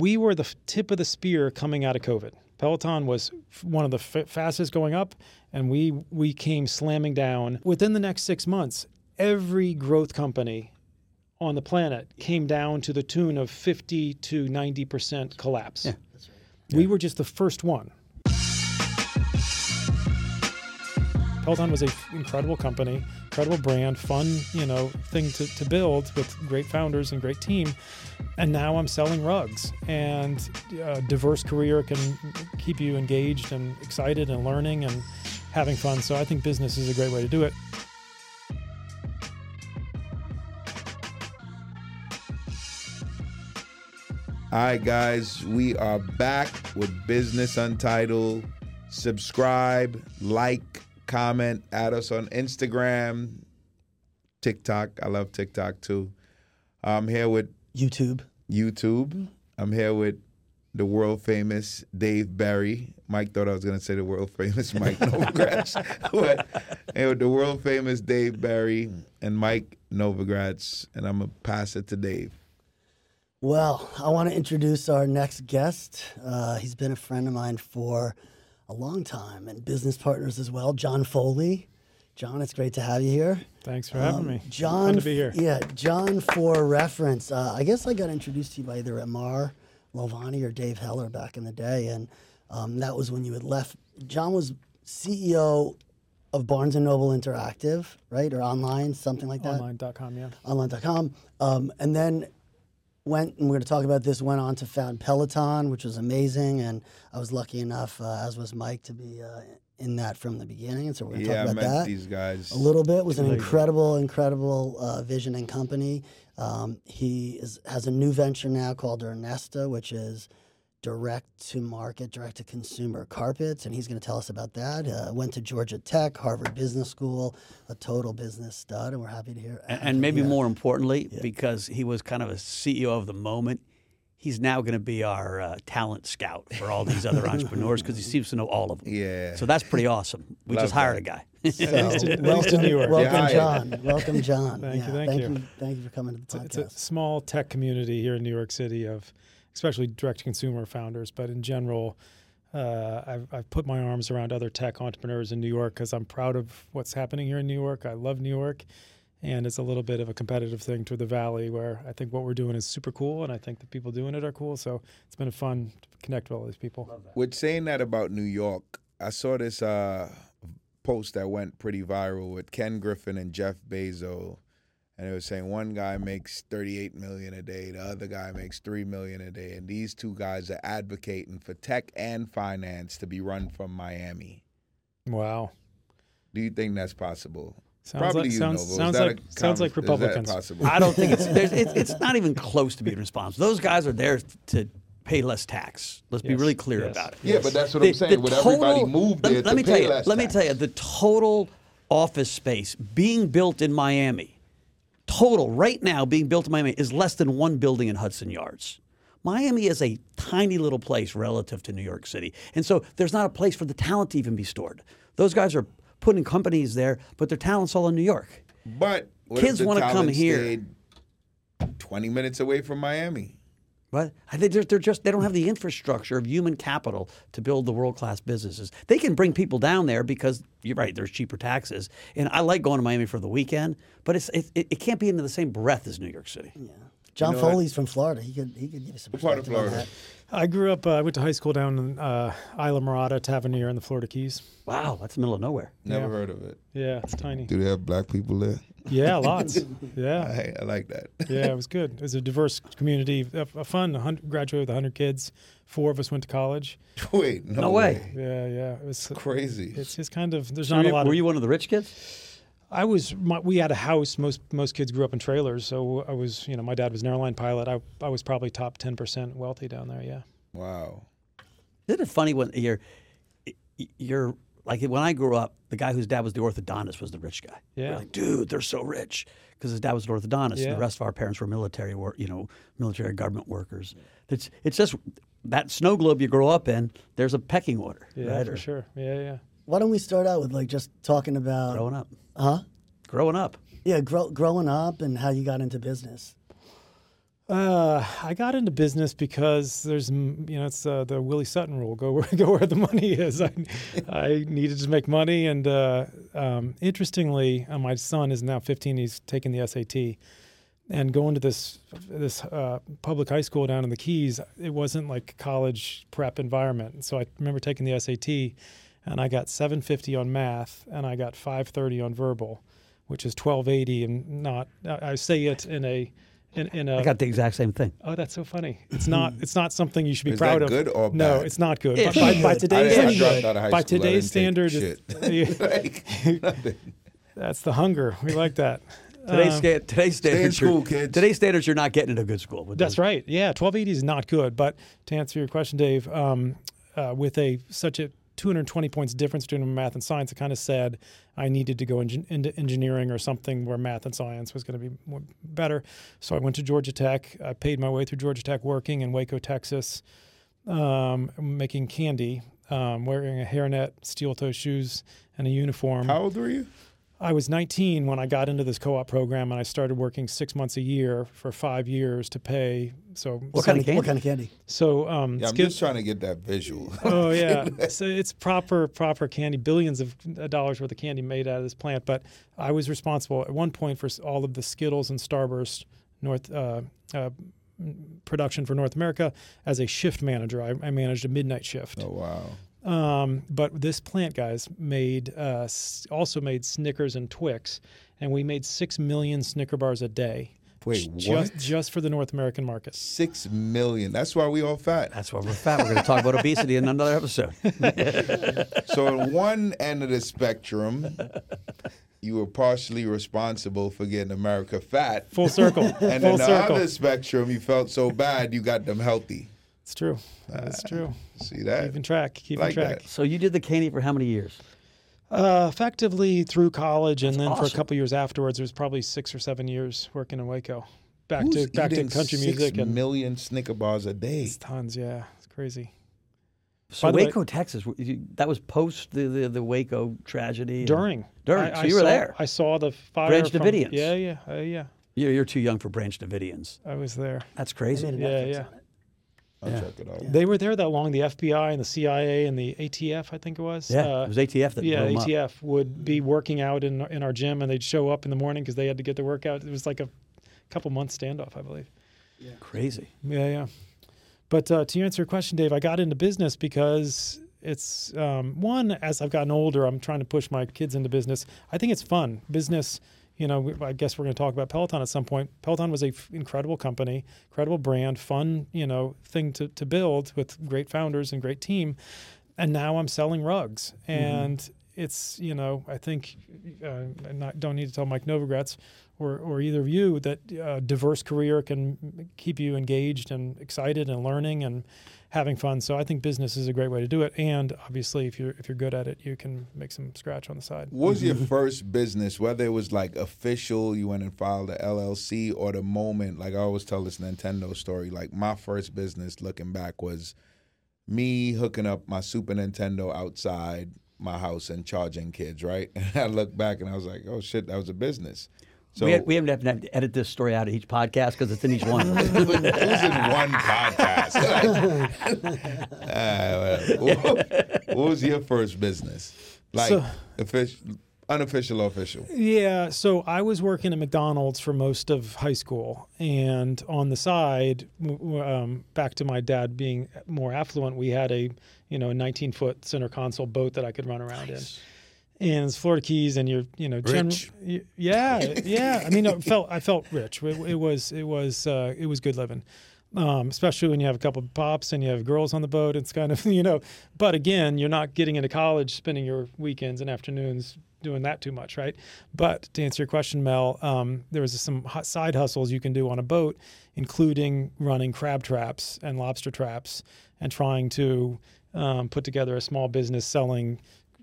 we were the tip of the spear coming out of COVID. Peloton was one of the f- fastest going up, and we we came slamming down. Within the next six months, every growth company on the planet came down to the tune of 50 to 90 percent collapse. We were just the first one. Peloton was an incredible company, incredible brand, fun, you know, thing to, to build with great founders and great team. And now I'm selling rugs, and a diverse career can keep you engaged and excited and learning and having fun. So I think business is a great way to do it. All right, guys, we are back with Business Untitled. Subscribe, like, comment, add us on Instagram, TikTok. I love TikTok too. I'm here with YouTube. YouTube. I'm here with the world famous Dave Barry. Mike thought I was going to say the world famous Mike Novogratz. but with the world famous Dave Barry and Mike Novogratz. And I'm going to pass it to Dave. Well, I want to introduce our next guest. Uh, he's been a friend of mine for a long time and business partners as well. John Foley. John, it's great to have you here. Thanks for having me. Um, John, Fun to be here. Yeah, John. For reference, uh, I guess I got introduced to you by either Amar Lovani or Dave Heller back in the day, and um, that was when you had left. John was CEO of Barnes and Noble Interactive, right, or online, something like that Online.com, yeah. online.com. Um, and then went, and we're going to talk about this, went on to found Peloton, which was amazing. And I was lucky enough, uh, as was Mike, to be uh, in that from the beginning. And so we're going to Yeah, I talk met about that these guys. a little bit. It was an incredible, incredible uh, vision and company. Um, he is, has a new venture now called Ernesta, which is direct to market, direct to consumer carpets, and he's going to tell us about that. Uh, went to Georgia Tech, Harvard Business School, a total business stud, and we're happy to hear. And, and maybe yeah. more importantly, because he was kind of a CEO of the moment, he's now going to be our uh, talent scout for all these other entrepreneurs because he seems to know all of them. Yeah. So that's pretty awesome. We Love just hired that. a guy. So, At least welcome, New York. welcome, John. Welcome, John. Thank you, thank thank you. you, thank you for coming to the podcast. It's a small tech community here in New York City of especially direct to consumer founders, but in general, uh, I've, I've put my arms around other tech entrepreneurs in New York because I'm proud of what's happening here in New York. I love New York. And it's a little bit of a competitive thing to the valley where I think what we're doing is super cool. And I think the people doing it are cool. So it's been fun to connect with all these people. With saying that about New York, I saw this uh, post that went pretty viral with Ken Griffin and Jeff Bezos, and it was saying one guy makes 38 million a day, the other guy makes 3 million a day, and these two guys are advocating for tech and finance to be run from Miami. Wow. Do you think that's possible? Sounds Probably like, sounds, sounds like, a sounds like conver- is that Republicans. I don't think it's, there's, it's it's not even close to being responsible. Those guys are there to pay less tax. Let's be really clear yes. about it. Yeah, but that's what The- I'm saying. the Would everybody total- move let, there let to me pay tell you, less Let me tell you, the total office space being built in Miami, total right now being built in Miami is less than one building in Hudson Yards. Miami is a tiny little place relative to New York City, and so there's not a place for the talent to even be stored. Those guys are putting companies there, but their talent's all in New York. But Kids wanna come here. 20 minutes away from Miami. Think they're, they're just they don't have the infrastructure of human capital to build the world class businesses. They can bring people down there because you're right. There's cheaper taxes, and I like going to Miami for the weekend, but it's it, it, can't be into the same breath as New York City. John know what? Foley's from Florida. He could he could give you some What part of perspective on Florida? that. I grew up, uh, I went to high school down in uh, Islamorada, Tavernier in the Florida Keys. Wow, that's the middle of nowhere. Never Yeah. heard of it. Yeah, it's tiny. Do they have black people there? Yeah, lots. Yeah. I, I like that. Yeah, it was good. It was a diverse community, a, a fun. 100, graduated with 100 kids. Four of us went to college. Wait, no, No way. Yeah, yeah. It was Crazy. It's just kind of there's So not were a lot were of. you one of the rich kids? I was. My, we had a house. Most most kids grew up in trailers, so I was. You know, my dad was an airline pilot. I I was probably top 10 percent wealthy down there. Yeah. wow. Isn't it funny when you're you're like when I grew up, the guy whose dad was the orthodontist was the rich guy. We're Yeah. like, dude, they're so rich because his dad was an orthodontist, and Yeah. the rest of our parents were military, work, you know, military government workers. It's it's just that snow globe you grow up in. There's a pecking order, Yeah, right? for Or sure. Yeah, yeah. Why don't we start out with like just talking about Growing up, huh? growing up. Yeah, grow, growing up and how you got into business. Uh, I got into business because there's, mm, you know, it's uh, the Willie Sutton rule: go where go where the money is. I, I needed to make money, and uh, um, interestingly, uh, my son is now 15. He's taking the SAT, and going to this this uh, public high school down in the Keys. It wasn't like college prep environment. So I remember taking the SAT, and I got 750 on math, and I got 530 on verbal, which is 1280, and not. I I say it in a in, in a I got the exact same thing. Oh, that's so funny. It's not. It's not something you should be Is proud that of. good or No, it's not good. It's by, by, by today's I, I It's out of high by today's standard, it's- shit. Like, that's the hunger. We like that. Today's, Um, sta- today's Stay in standards, you're- school, kids. Today's standards, you're not getting into good school. with That's those. right. Yeah, twelve eighty is not good. But to answer your question, Dave, um, uh, with a such a 220 points difference between math and science, it kind of said I needed to go engin- into engineering or something where math and science was going to be more, better. So I went to Georgia Tech. I paid my way through Georgia Tech, working in Waco, Texas, um, making candy, um, wearing a hairnet, steel toe shoes, and a uniform. How old were you? I was 19 when I got into this co-op program, and I started working six months a year for five years to pay. So, What kind of candy? What kind of candy? so um, Yeah, I'm skip- just trying to get that visual. oh yeah, so it's proper proper candy, billions of dollars worth of candy made out of this plant. But I was responsible at one point for all of the Skittles and Starburst North uh, uh, production for North America as a shift manager. I, I managed a midnight shift. oh wow. Um, but this plant, guys, made uh, also made Snickers and Twix, and we made six million Snicker bars a day. Wait, just, what? Just for the North American market. Six million. That's why we all fat. That's why we're fat. We're going to talk about obesity in another episode. So on one end of the spectrum, you were partially responsible for getting America fat. Full circle. And Full on the circle. other spectrum, you felt so bad you got them healthy. It's true. That's true. See that? Keeping track. Keeping Like track. that. So you did the candy for how many years? Uh, effectively through college, and then for a awesome. couple years afterwards, it was probably six or seven years working in Waco. Back Who's to back to country six music and million Snicker bars a day. it's tons. Yeah, it's crazy. So By the way- Waco, Texas, that was post the, the, the Waco tragedy. During During. I, so I you were saw, there. I saw the fire. Branch from- Davidians. Yeah, yeah, uh, yeah. You're, you're too young for Branch Davidians. I was there. That's crazy. Yeah, yeah. On it. I'll Yeah. check it out. They were there that long. The FBI and the CIA and the ATF, I think it was. Yeah, Uh, it was ATF that yeah, blew 'em up. ATF would be working out in in our gym, and they'd show up in the morning because they had to get their workout. It was like a couple months standoff, I believe. Yeah. Crazy. Yeah, yeah. But uh, to answer your question, Dave, I got into business because it's um, one. As I've gotten older, I'm trying to push my kids into business. I think it's fun. Business. You know, I guess we're going to talk about Peloton at some point. Peloton was a f- incredible company, incredible brand, fun. You know, thing to to build with great founders and great team. And now I'm selling rugs, and it's you know I think uh, I not, don't need to tell Mike Novogratz or, or either of you that a diverse career can keep you engaged and excited and learning and having fun. So I think business is a great way to do it. And obviously, if you're if you're good at it, you can make some scratch on the side. What was your mm-hmm. first business, whether it was like official, you went and filed the LLC, or the moment, like I always tell this Nintendo story, like my first business looking back was me hooking up my Super Nintendo outside my house and charging kids, right? And I look back and I was like, oh shit, that was a business. So we, we haven't have to edit this story out of each podcast because it's in each one. Who's in one podcast? Whatever. what, what was your first business? Like So- official, unofficial or official? Yeah, so I was working at McDonald's for most of high school, and on the side, w- w- um, back to my dad being more affluent, we had a you know a 19 foot center console boat that I could run around in. And it's Florida Keys, and you're you know gen- Rich. yeah, yeah. I mean, it felt I felt rich. It, it was it was uh, it was good living. Um, especially when you have a couple of pops and you have girls on the boat, it's kind of you know. But again, you're not getting into college, spending your weekends and afternoons doing that too much, right? But to answer your question, Mel, um, there was some side hustles you can do on a boat, including running crab traps and lobster traps, and trying to um, put together a small business selling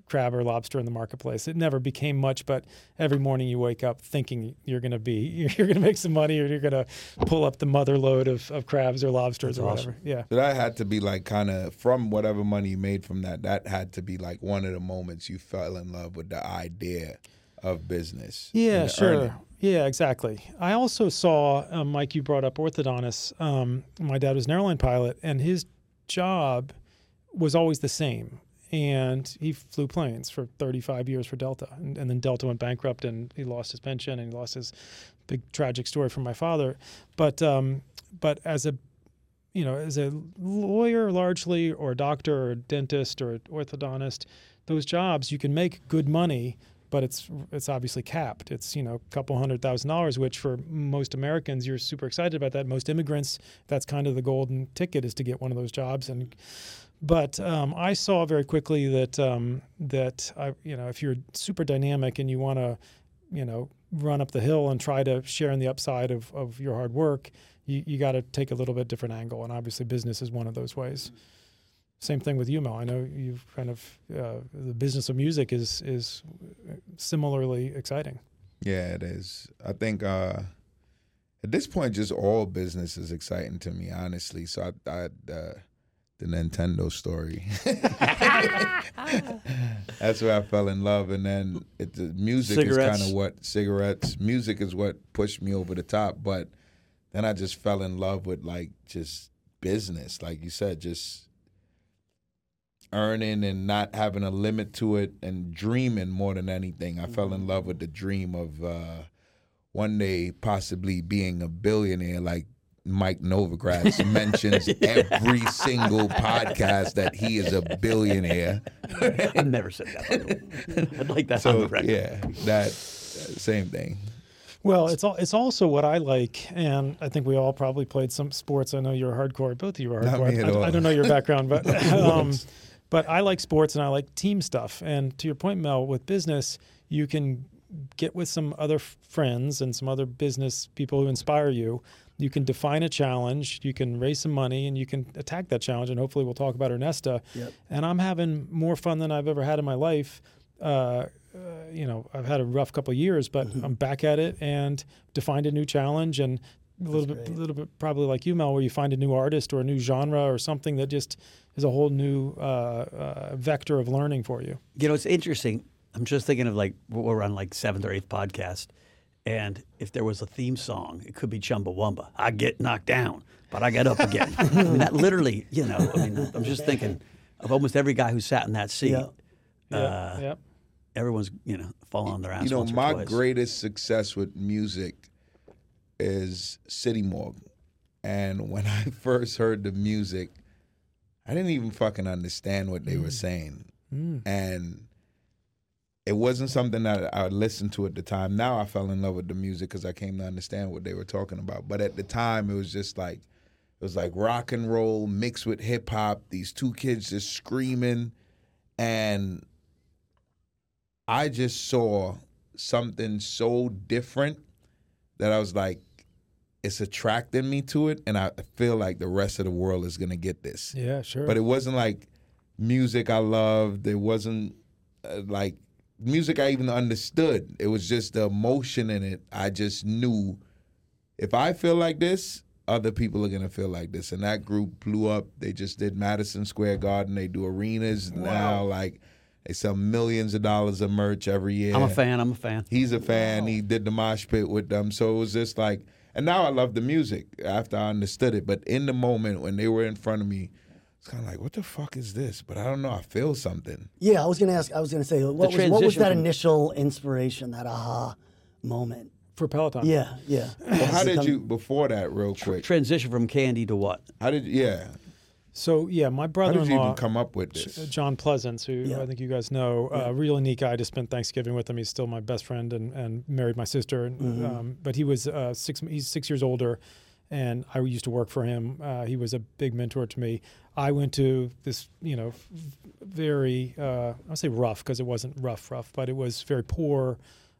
crab or lobster in the marketplace. It never became much, but every morning you wake up thinking you're going to be you're going to make some money or you're going to pull up the mother load of, of crabs or lobsters That's or awesome. whatever. Yeah. So that had to be like kind of from whatever money you made from that. That had to be like one of the moments you fell in love with the idea of business. Yeah, sure. earning. Yeah, exactly. I also saw, um, Mike, you brought up orthodontists. Um, my dad was an airline pilot, and his job was always the same. And he flew planes for 35 years for Delta. And, and then Delta went bankrupt, and he lost his pension, and he lost his big tragic story from my father. But um, but as a you know, as a lawyer largely, or a doctor, or a dentist, or an orthodontist, those jobs you can make good money, but it's it's obviously capped. It's you know a couple hundred thousand dollars, which for most Americans you're super excited about that. Most immigrants, that's kind of the golden ticket is to get one of those jobs. And but um, I saw very quickly that um, that I, you know if you're super dynamic and you want to you know run up the hill and try to share in the upside of, of your hard work, you, you got to take a little bit different angle. And obviously, business is one of those ways. Same thing with you, Mel. I know you've kind of uh, the business of music is is similarly exciting. Yeah, it is. I think uh, at this point, just all business is exciting to me, honestly. So I, I uh, the Nintendo story. That's where I fell in love, and then it, the music Cigarettes. is kind of what cigarettes. Music is what pushed me over the top, but then I just fell in love with like just business, like you said, just earning and not having a limit to it, and dreaming more than anything. I fell in love with the dream of uh, one day possibly being a billionaire, like Mike Novogratz mentions every single podcast that he is a billionaire. I've never said that. by the way. I'd like that on So the record. yeah, that same thing. Well, it's all, it's also what I like, and I think we all probably played some sports. I know you're hardcore. Both of you are Not hardcore. me at I, all. I don't know your background, but um, but I like sports and I like team stuff. And to your point, Mel, with business, you can get with some other friends and some other business people who inspire you. You can define a challenge, you can raise some money, and you can attack that challenge. And hopefully, we'll talk about Ernesta. Yep. And I'm having more fun than I've ever had in my life. Uh, uh, you know, I've had a rough couple of years, but Mm-hmm. I'm back at it and defined a new challenge and a little bit, a little bit probably like you, Mel, where you find a new artist or a new genre or something that just is a whole new uh, uh, vector of learning for you. You know, it's interesting. I'm just thinking of like we're on like seventh or eighth podcast, and if there was a theme song, it could be Chumbawamba. I get knocked down, but I get up again. I mean, that literally, you know. I mean, I'm just thinking of almost every guy who sat in that seat. Yeah. Yeah, Uh, yeah. Everyone's, you know, falling on their ass. You know, once or my twice. greatest success with music is City Morgue. And when I first heard the music, I didn't even fucking understand what they were saying. And it wasn't something that I listened to at the time. Now I fell in love with the music because I came to understand what they were talking about. But at the time, it was just like, it was like rock and roll mixed with hip hop. These two kids just screaming. And I just saw something so different that I was like, it's attracting me to it, and I feel like the rest of the world is gonna get this. Yeah, sure. But it wasn't like music I loved. It wasn't uh, like music I even understood. It was just the emotion in it. I just knew if I feel like this, other people are gonna feel like this. And that group blew up. They just did Madison Square Garden. They do arenas now. Like they sell millions of dollars of merch every year. I'm a fan. I'm a fan. He's a fan. He did the mosh pit with them. So it was just like, and now I love the music after I understood it. But in the moment when they were in front of me, it's kind of like, what the fuck is this? But I don't know. I feel something. Yeah, I was gonna ask. I was gonna say, what was what was that from- initial inspiration, that aha moment? for Peloton. Yeah, yeah. Well, how did come- you before that, real quick? Transition from candy to what? How did yeah? So yeah, my brother How did you brother-in-law, even come up with this? uh, John Pleasants, who Yeah. I think you guys know, uh, really neat guy. I just spent Thanksgiving with him. He's still my best friend and, and married my sister. And, Mm-hmm. um, but he was uh, six. He's six years older, and I used to work for him. Uh, he was a big mentor to me. I went to this, you know, very, uh, I'll say rough because it wasn't rough, rough, but it was very poor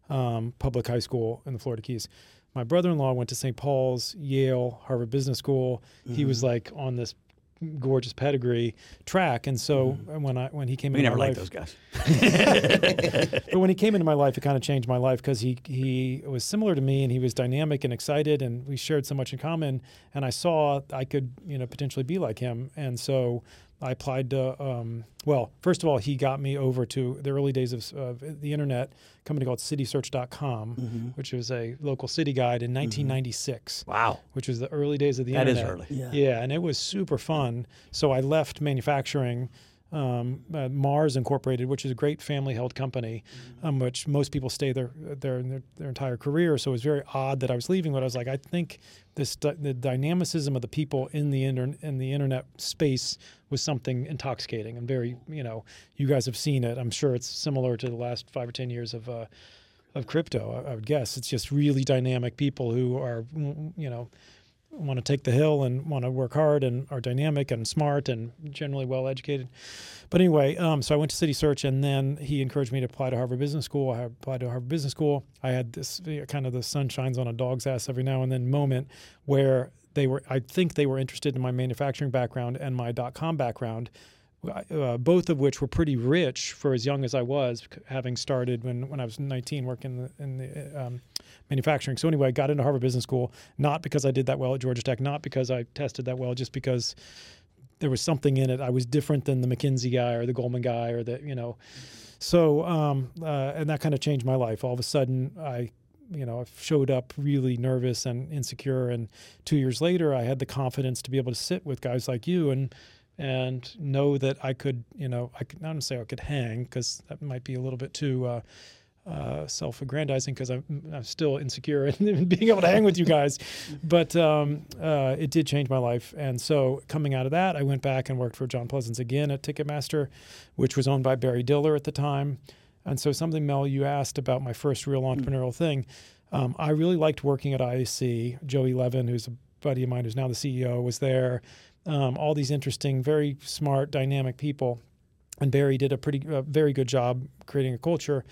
um, public high school in the Florida Keys. My brother-in-law went to St. Paul's, Yale, Harvard Business School. He was Mm-hmm. like on this gorgeous pedigree track, and so Mm-hmm. when I when he came We into never my liked life, those guys. but when he came into my life, it kind of changed my life because he he was similar to me and he was dynamic and excited and we shared so much in common. And I saw I could you know potentially be like him. And so I applied to, um, well, first of all, he got me over to the early days of, of the internet, a company called citysearch.com, Mm-hmm. which was a local city guide in 1996, Wow. which was the early days of the That is internet. early. Yeah. Yeah, and it was super fun. So I left manufacturing. Um, uh, Mars Incorporated, which is a great family-held company, um, which most people stay there their, their their entire career. So it was very odd that I was leaving. But I was like, I think this the dynamicism of the people in the inter- in the internet space was something intoxicating and very you know you guys have seen it. I'm sure it's similar to the last five or ten years of. Uh, of crypto, I, I would guess it's just really dynamic people who are, you know, want to take the hill and want to work hard and are dynamic and smart and generally well educated. But anyway, um, so I went to City Search and then he encouraged me to apply to Harvard Business School. I applied to Harvard Business School. I had this you know, kind of the sun shines on a dog's ass every now and then moment where they were, I think they were interested in my manufacturing background and my dot com background. Uh, both of which were pretty rich for as young as I was, having started when, when I was 19 working in the, in the um, manufacturing. So anyway, I got into Harvard Business School not because I did that well at Georgia Tech, not because I tested that well, just because there was something in it. I was different than the McKinsey guy or the Goldman guy or the you know. So um, uh, and that kind of changed my life. All of a sudden, I you know showed up really nervous and insecure, and two years later, I had the confidence to be able to sit with guys like you and and know that I could you know I could not say I could hang because that might be a little bit too. Uh, uh, self-aggrandizing because I'm, I'm still insecure in being able to hang with you guys, but um, uh, it did change my life. And so coming out of that, I went back and worked for John Pleasants again at Ticketmaster, which was owned by Barry Diller at the time. And so something Mel, you asked about my first real entrepreneurial thing. Um, I really liked working at IAC. Joey Levin, who's a buddy of mine, who's now the CEO, was there. Um, all these interesting, very smart, dynamic people, and Barry did a pretty, uh, very good job creating a culture.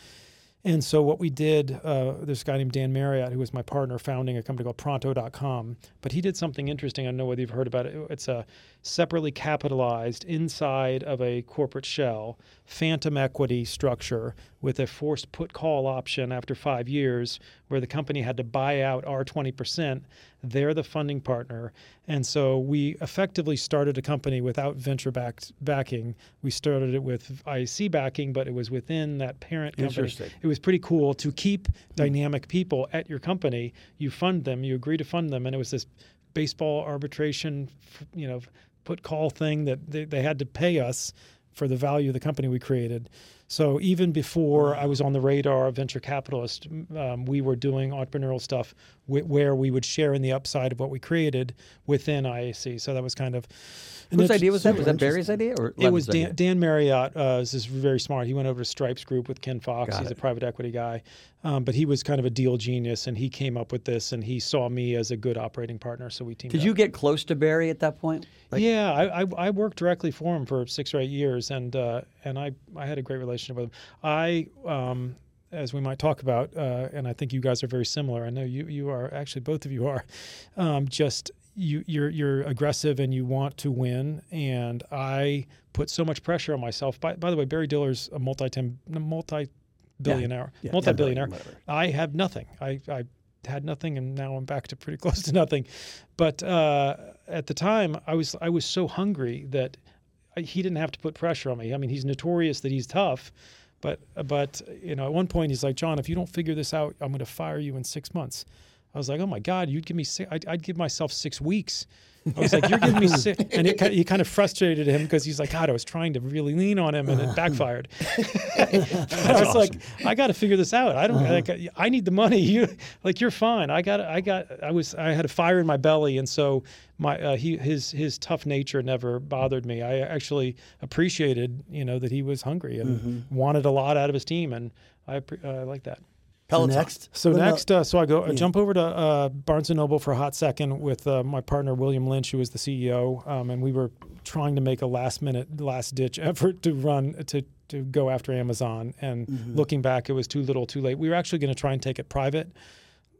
And so what we did, uh, a guy named Dan Marriott who was my partner founding a company called Pronto.com. But he did something interesting. I don't know whether you've heard about it. It's a separately capitalized inside of a corporate shell, phantom equity structure with a forced put call option after five years, where the company had to buy out our 20%. They're the funding partner. And so we effectively started a company without venture backed backing. We started it with IAC backing, but it was within that parent company. Interesting. It was pretty cool to keep dynamic people at your company. You fund them, you agree to fund them, and it was this baseball arbitration, you know, put call thing that they, they had to pay us for the value of the company we created. So even before I was on the radar of venture capitalist, um, we were doing entrepreneurial stuff wh- where we would share in the upside of what we created within IAC. So that was kind of Whose idea was that? Was that Barry's idea or it was Dan. Dan Marriott uh, is very smart. He went over to Stripes Group with Ken Fox. Got He's a private equity guy, um, but he was kind of a deal genius, and he came up with this, and he saw me as a good operating partner. So we teamed. Up. Did up. you get close to Barry at that point? Like- yeah, I, I, I worked directly for him for six or eight years, and uh, and I I had a great relationship with him. I um, as we might talk about, uh, and I think you guys are very similar. I know you you are actually both of you are, um, just you you're you're aggressive and you want to win, and I put so much pressure on myself. By by the way, Barry Diller's a multi multi billionaire, Yeah, multi billionaire. whatever. I have nothing. I, I had nothing, and now I'm back to pretty close to nothing. But uh, at the time, I was I was so hungry that he didn't have to put pressure on me. I mean, he's notorious that he's tough, but but you know, at one point he's like, John, if you don't figure this out, I'm going to fire you in six months. I was like, oh my God, you'd give me six, I'd, I'd give myself six weeks. I was like, you're giving me six, and it, he kind of frustrated him because he's like, God, I was trying to really lean on him, and it backfired. I was like, I got to figure this out. I don't. Like, I need the money. You like, you're fine. I got. I got. I was. I had a fire in my belly, and so my uh, he his his tough nature never bothered me. I actually appreciated, you know, that he was hungry and wanted a lot out of his team, and I uh, like that. Peloton. Next. So What about- next, uh, so I go I jump over to uh, Barnes and Noble for a hot second with uh, my partner William Lynch, who was the CEO, um, and we were trying to make a last minute, last ditch effort to run to to go after Amazon. And Mm-hmm. looking back, it was too little, too late. We were actually going to try and take it private,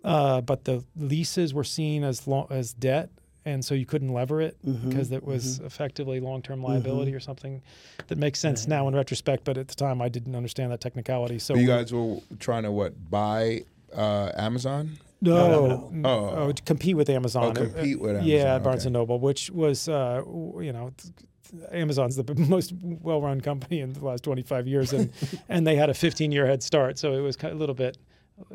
uh, but the leases were seen as long, as debt. And so you couldn't lever it Mm-hmm. because it was effectively long-term liability or something that makes sense now in retrospect. But at the time, I didn't understand that technicality. So you guys were trying to what buy uh, Amazon? No, no. oh, Oh. to compete with Amazon. Oh, compete with Yeah, Amazon, at Barnes and Noble, which was, uh, you know, th- th- Amazon's the most well-run company in the last 25 years, and and they had a 15-year head start, so it was a little bit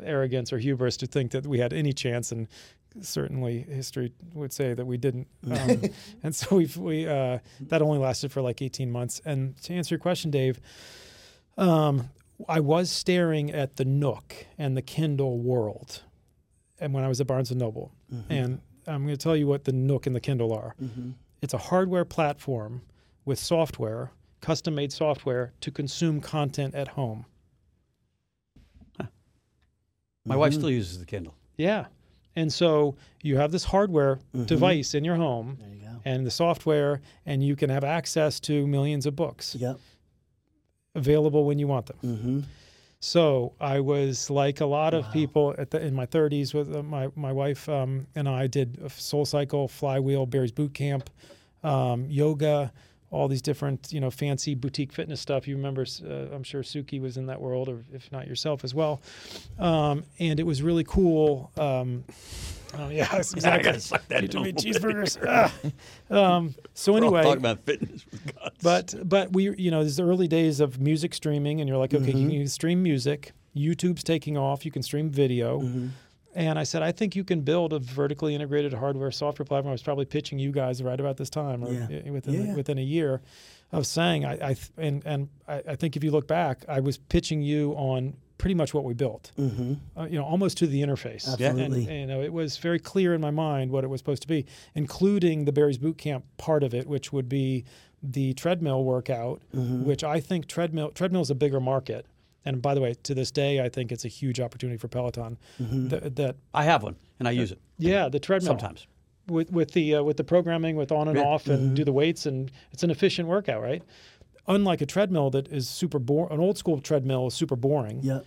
arrogance or hubris to think that we had any chance, and certainly history would say that we didn't. Um, and so we we uh, that only lasted for like 18 months. And to answer your question, Dave. Um, I was staring at the Nook and the Kindle world, and when I was at Barnes and Noble, and I'm going to tell you what the Nook and the Kindle are. It's a hardware platform with software, custom-made software to consume content at home. My wife still uses the Kindle. Yeah, and so you have this hardware device in your home, you and the software, and you can have access to millions of books Yep. available when you want them. Mm-hmm. So I was like a lot of people at the, in my 30s with uh, my my wife um, and I did Soul Cycle, Flywheel, Barry's Boot Camp, um, yoga, all these different you know fancy boutique fitness stuff. You remember? Uh, I'm sure Suki was in that world, or if not yourself as well. Um, and it was really cool. Um, oh yeah, exactly. gotta suck that You to me cheeseburgers. Ah. um, so We're anyway, talking about fitness but but we you know, these early days of music streaming, and you're like, okay, you can stream music. YouTube's taking off. You can stream video. And I said, I think you can build a vertically integrated hardware software platform. I was probably pitching you guys right about this time, or Yeah. within Yeah. within a year, of saying I, I th- and and I, I think if you look back, I was pitching you on pretty much what we built. Mm-hmm. Uh, you know, almost to the interface. Absolutely. And, you know, it was very clear in my mind what it was supposed to be, including the Barry's Boot Camp part of it, which would be the treadmill workout, Mm-hmm. which I think treadmill treadmill is a bigger market. And by the way, to this day, I think it's a huge opportunity for Peloton. Mm-hmm. That, that I have one and I use it yeah, the treadmill sometimes. with with the uh, with the programming with on and Yeah. off and Mm-hmm. do the weights and it's an efficient workout, right? Unlike a treadmill that is super boring, an old school treadmill is super boring. Yep.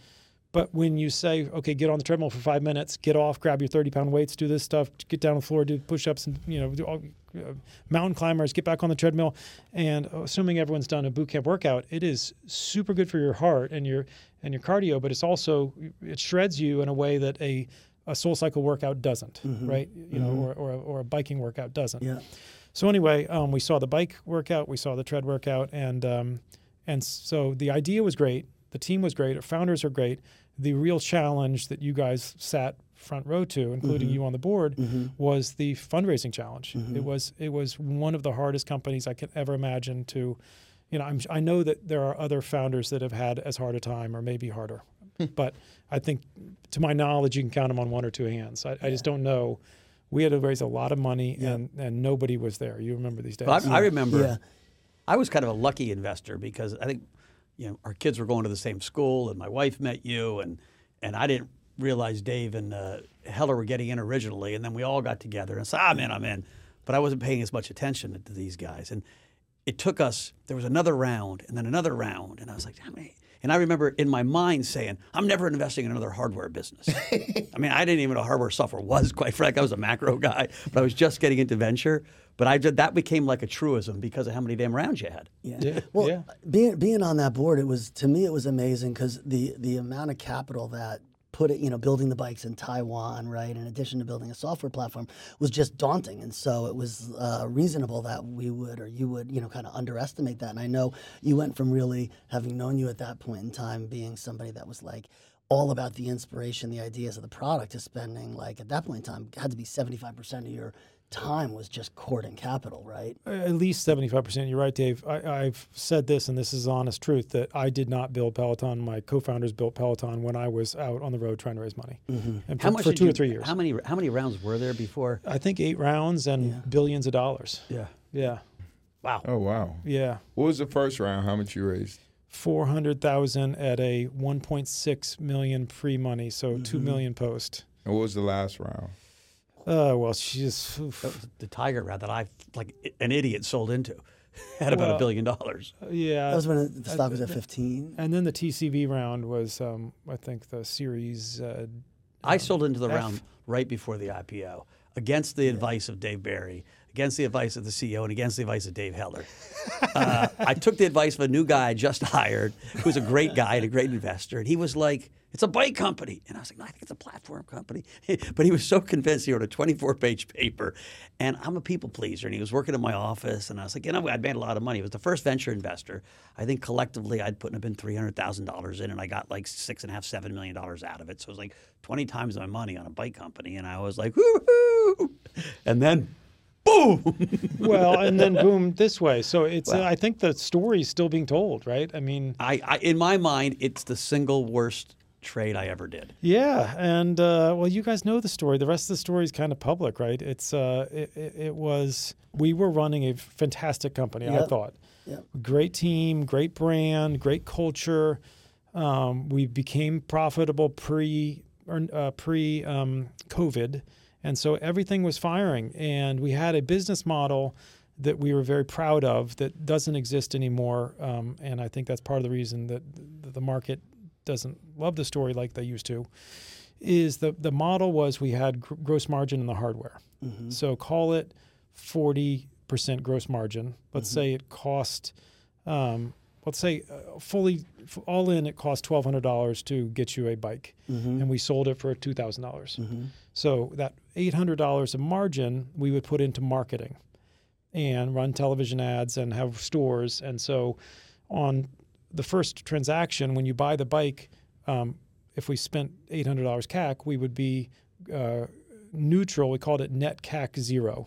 But when you say, okay, get on the treadmill for five minutes, get off, grab your 30 pound weights, do this stuff, get down on the floor, do push ups, and, you know, do all, uh, mountain climbers, get back on the treadmill. And assuming everyone's done a boot camp workout, it is super good for your heart and your, and your cardio, but it's also, it shreds you in a way that a, a soul cycle workout doesn't, right? You know, or, or, a- or a biking workout doesn't. Yeah. So anyway, um, we saw the bike workout, we saw the tread workout, and um, and so the idea was great. The team was great. Our founders are great. The real challenge that you guys sat front row to, including mm-hmm. you on the board, mm-hmm. was the fundraising challenge. Mm-hmm. It was it was one of the hardest companies I could ever imagine to. You know, I'm, I know that there are other founders that have had as hard a time, or maybe harder, hmm. but I think, to my knowledge, you can count them on one or two hands. I, I just don't know. We had to raise a lot of money, and, and nobody was there. You remember these days? But I, I remember Yeah. I was kind of a lucky investor because I think you know our kids were going to the same school and my wife met you and and I didn't realize Dave and uh, Heller were getting in originally and then we all got together and said I'm in I'm in. But I wasn't paying as much attention to these guys. And it took us there was another round and then another round and I was like how many and I remember in my mind saying I'm never investing in another hardware business. I mean I didn't even know hardware software was quite frank I was a macro guy but I was just getting into venture. But I did that became like a truism because of how many damn rounds you had. Yeah. Yeah, Well, yeah. being being on that board, it was to me it was amazing because the the amount of capital that put it, you know, building the bikes in Taiwan, right, in addition to building a software platform, was just daunting, and so it was uh, reasonable that we would or you would, you know, kind of underestimate that. And I know you went from really having known you at that point in time being somebody that was like all about the inspiration, the ideas of the product, to spending like at that point in time had to be seventy five percent of your time was just courting capital, right? At least 75%. You're right, Dave. I, I've said this, and this is honest truth, that I did not build Peloton. My co founders built Peloton when I was out on the road trying to raise money. Mm-hmm. And for, How much for two you- or three years. How many how many rounds were there before? I think eight rounds and billions of dollars. Yeah. Yeah. Wow. Oh wow. Yeah. What was the first round? How much you raised? 400,000 at a 1.6 million pre money, so mm-hmm. 2 million post. And what was the last round? Uh, well, she's oof. The tiger rat that I like an idiot sold into had about Well, a billion dollars. yeah. That was when it- the stock was at fifteen. and then the TCV round was, um, I think, the series. Uh, I sold into the F. round right before the IPO against the advice of Dave Barry, against the advice of the CEO and against the advice of Dave Heller. Uh, I took the advice of a new guy I just hired, who was a great guy and a great investor, and he was like, "It's a bike company," and I was like, "No, I think it's a platform company." but he was so convinced. He wrote a 24-page paper, and I'm a people pleaser, and he was working in my office, and I was like, "You know, I'd made a lot of money." It was the first venture investor. I think collectively I'd put in three hundred thousand dollars in, and I got like six and a half, seven million dollars out of it. So it was like 20 times my money on a bike company, and I was like, "Woohoo!" And then boom. well, and then boom this way. So it's well, uh, I think the story's still being told, right? I mean, I, I, in my mind, it's the single worst trade I ever did. Yeah, and uh, well, you guys know the story. The rest of the story is kind of public, right? It's uh, it, it, was we were running a fantastic company. Yep. I thought, yep. great team, great brand, great culture. Um, we became profitable pre uh, pre um, COVID and so everything was firing. And we had a business model that we were very proud of that doesn't exist anymore. Um, and I think that's part of the reason that the market doesn't love the story like they used to. Is the, the model was we had gr- gross margin in the hardware. Mm-hmm. So call it 40% gross margin. Let's mm-hmm. say it cost, um, let's say uh, fully all in, it cost $1,200 to get you a bike. Mm-hmm. And we sold it for $2,000. Mm-hmm. So that $800 of margin we would put into marketing and run television ads and have stores. And so on the first transaction, when you buy the bike, um, if we spent $800 CAC, we would be uh, neutral. We called it net CAC zero.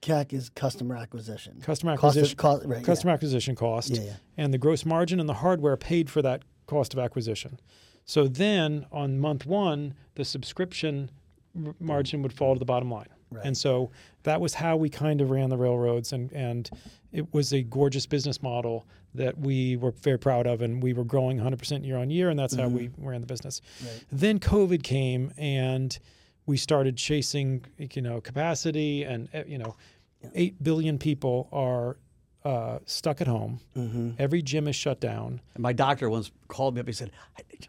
CAC is customer acquisition. Customer acquisition cost, of, cost right, customer yeah. acquisition cost. Yeah, yeah. And the gross margin and the hardware paid for that cost of acquisition. So then on month one, the subscription margin would fall to the bottom line. Right. And so that was how we kind of ran the railroads, and, and it was a gorgeous business model that we were very proud of, and we were growing 100% year on year, and that's mm-hmm. how we ran the business. Right. Then COVID came, and we started chasing, you know, capacity, and eh, you know, yeah. eight billion people are uh, stuck at home. Mm-hmm. Every gym is shut down. And my doctor once called me up. He said,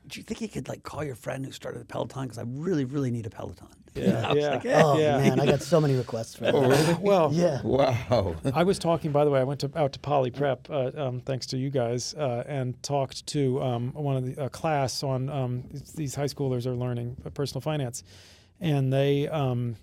"Do you think you could like call your friend who started a Peloton? Because I really, really need a Peloton." Yeah, yeah. Like, oh yeah. man, I got so many requests for that. Oh, really? well, yeah. Wow. I was talking. By the way, I went to, out to Poly Prep, uh, um, thanks to you guys, uh, and talked to um, one of the class on um, these high schoolers are learning personal finance, and they. Um,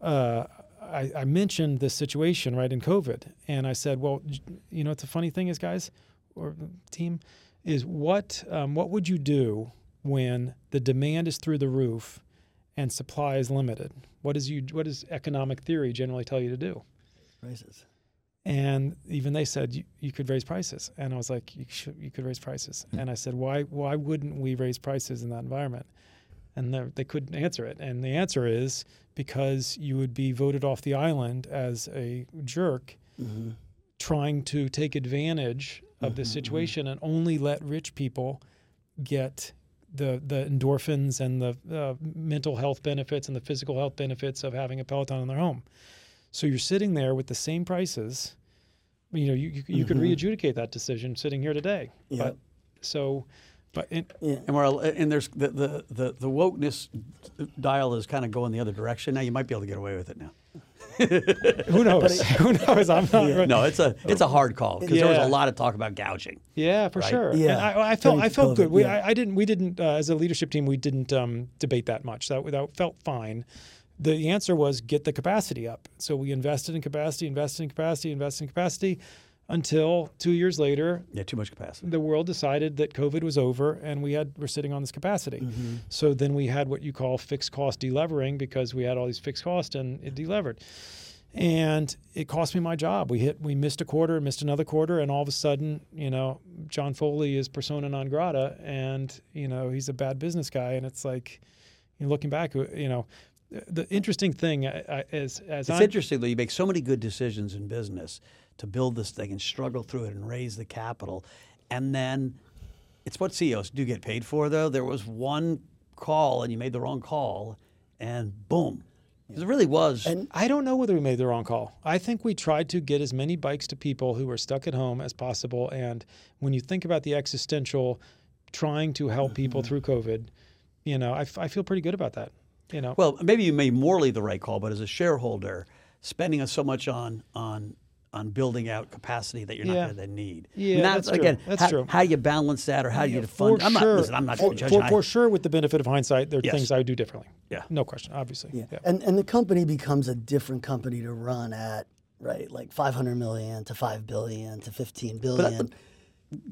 uh, I, I, mentioned this situation right in COVID, and I said, "Well, you know, it's a funny thing is, guys, or team, is what um, what would you do when the demand is through the roof and supply is limited. What does you what does economic theory generally tell you to do? Prices. And even they said you, you could raise prices, and I was like, you should, you could raise prices. Mm-hmm. And I said, why why wouldn't we raise prices in that environment? And they couldn't answer it. And the answer is because you would be voted off the island as a jerk, mm-hmm. trying to take advantage of mm-hmm, the situation and only let rich people get the the endorphins and the uh, mental health benefits and the physical health benefits of having a Peloton in their home. So you're sitting there with the same prices. You know, you you, you mm-hmm. could readjudicate that decision sitting here today. Yeah. But so, but in, yeah. and we're and there's the, the the the wokeness dial is kind of going the other direction now. You might be able to get away with it now. Who knows? Who knows? I'm not. Yeah. No, it's a it's a hard call because yeah. there was a lot of talk about gouging. Yeah, for right? sure. Yeah, I, I, felt I felt COVID, good. We, yeah. I, I, didn't we didn't uh, as a leadership team we didn't um, debate that much. That that felt fine. The answer was get the capacity up. So we invested in capacity, invested in capacity, invested in capacity until two years later, yeah, too much capacity. The world decided that COVID was over, and we had we're sitting on this capacity. Mm-hmm. So then we had what you call fixed cost delevering because we had all these fixed costs and it delevered. And it cost me my job. We hit, we missed a quarter, missed another quarter, and all of a sudden, you know, John Foley is persona non grata, and you know he's a bad business guy. And it's like, you know, looking back, uh, you know, the interesting thing uh, uh, is, as it's I'm, interesting though, you make so many good decisions in business to build this thing and struggle through it and raise the capital. And then it's what CEOs do get paid for, though. There was one call and you made the wrong call, and boom. It really was. And I don't know whether we made the wrong call. I think we tried to get as many bikes to people who were stuck at home as possible. And when you think about the existential trying to help mm-hmm. people through COVID, you know, I, f- I feel pretty good about that. You know, well, maybe you made morally the right call, but as a shareholder, spending us so much on on on building out capacity that you're not Yeah. going to need. Yeah, And that's true. again That's how, true. how you balance that or how you Yeah, defund. for I'm not. sure. Listen, I'm not for, judging. for, for sure, with the benefit of hindsight, there are Yes. things I would do differently. Yeah. No question, obviously. Yeah. Yeah. And and the company becomes a different company to run at, right? Like 500 million to 5 billion to 15 billion.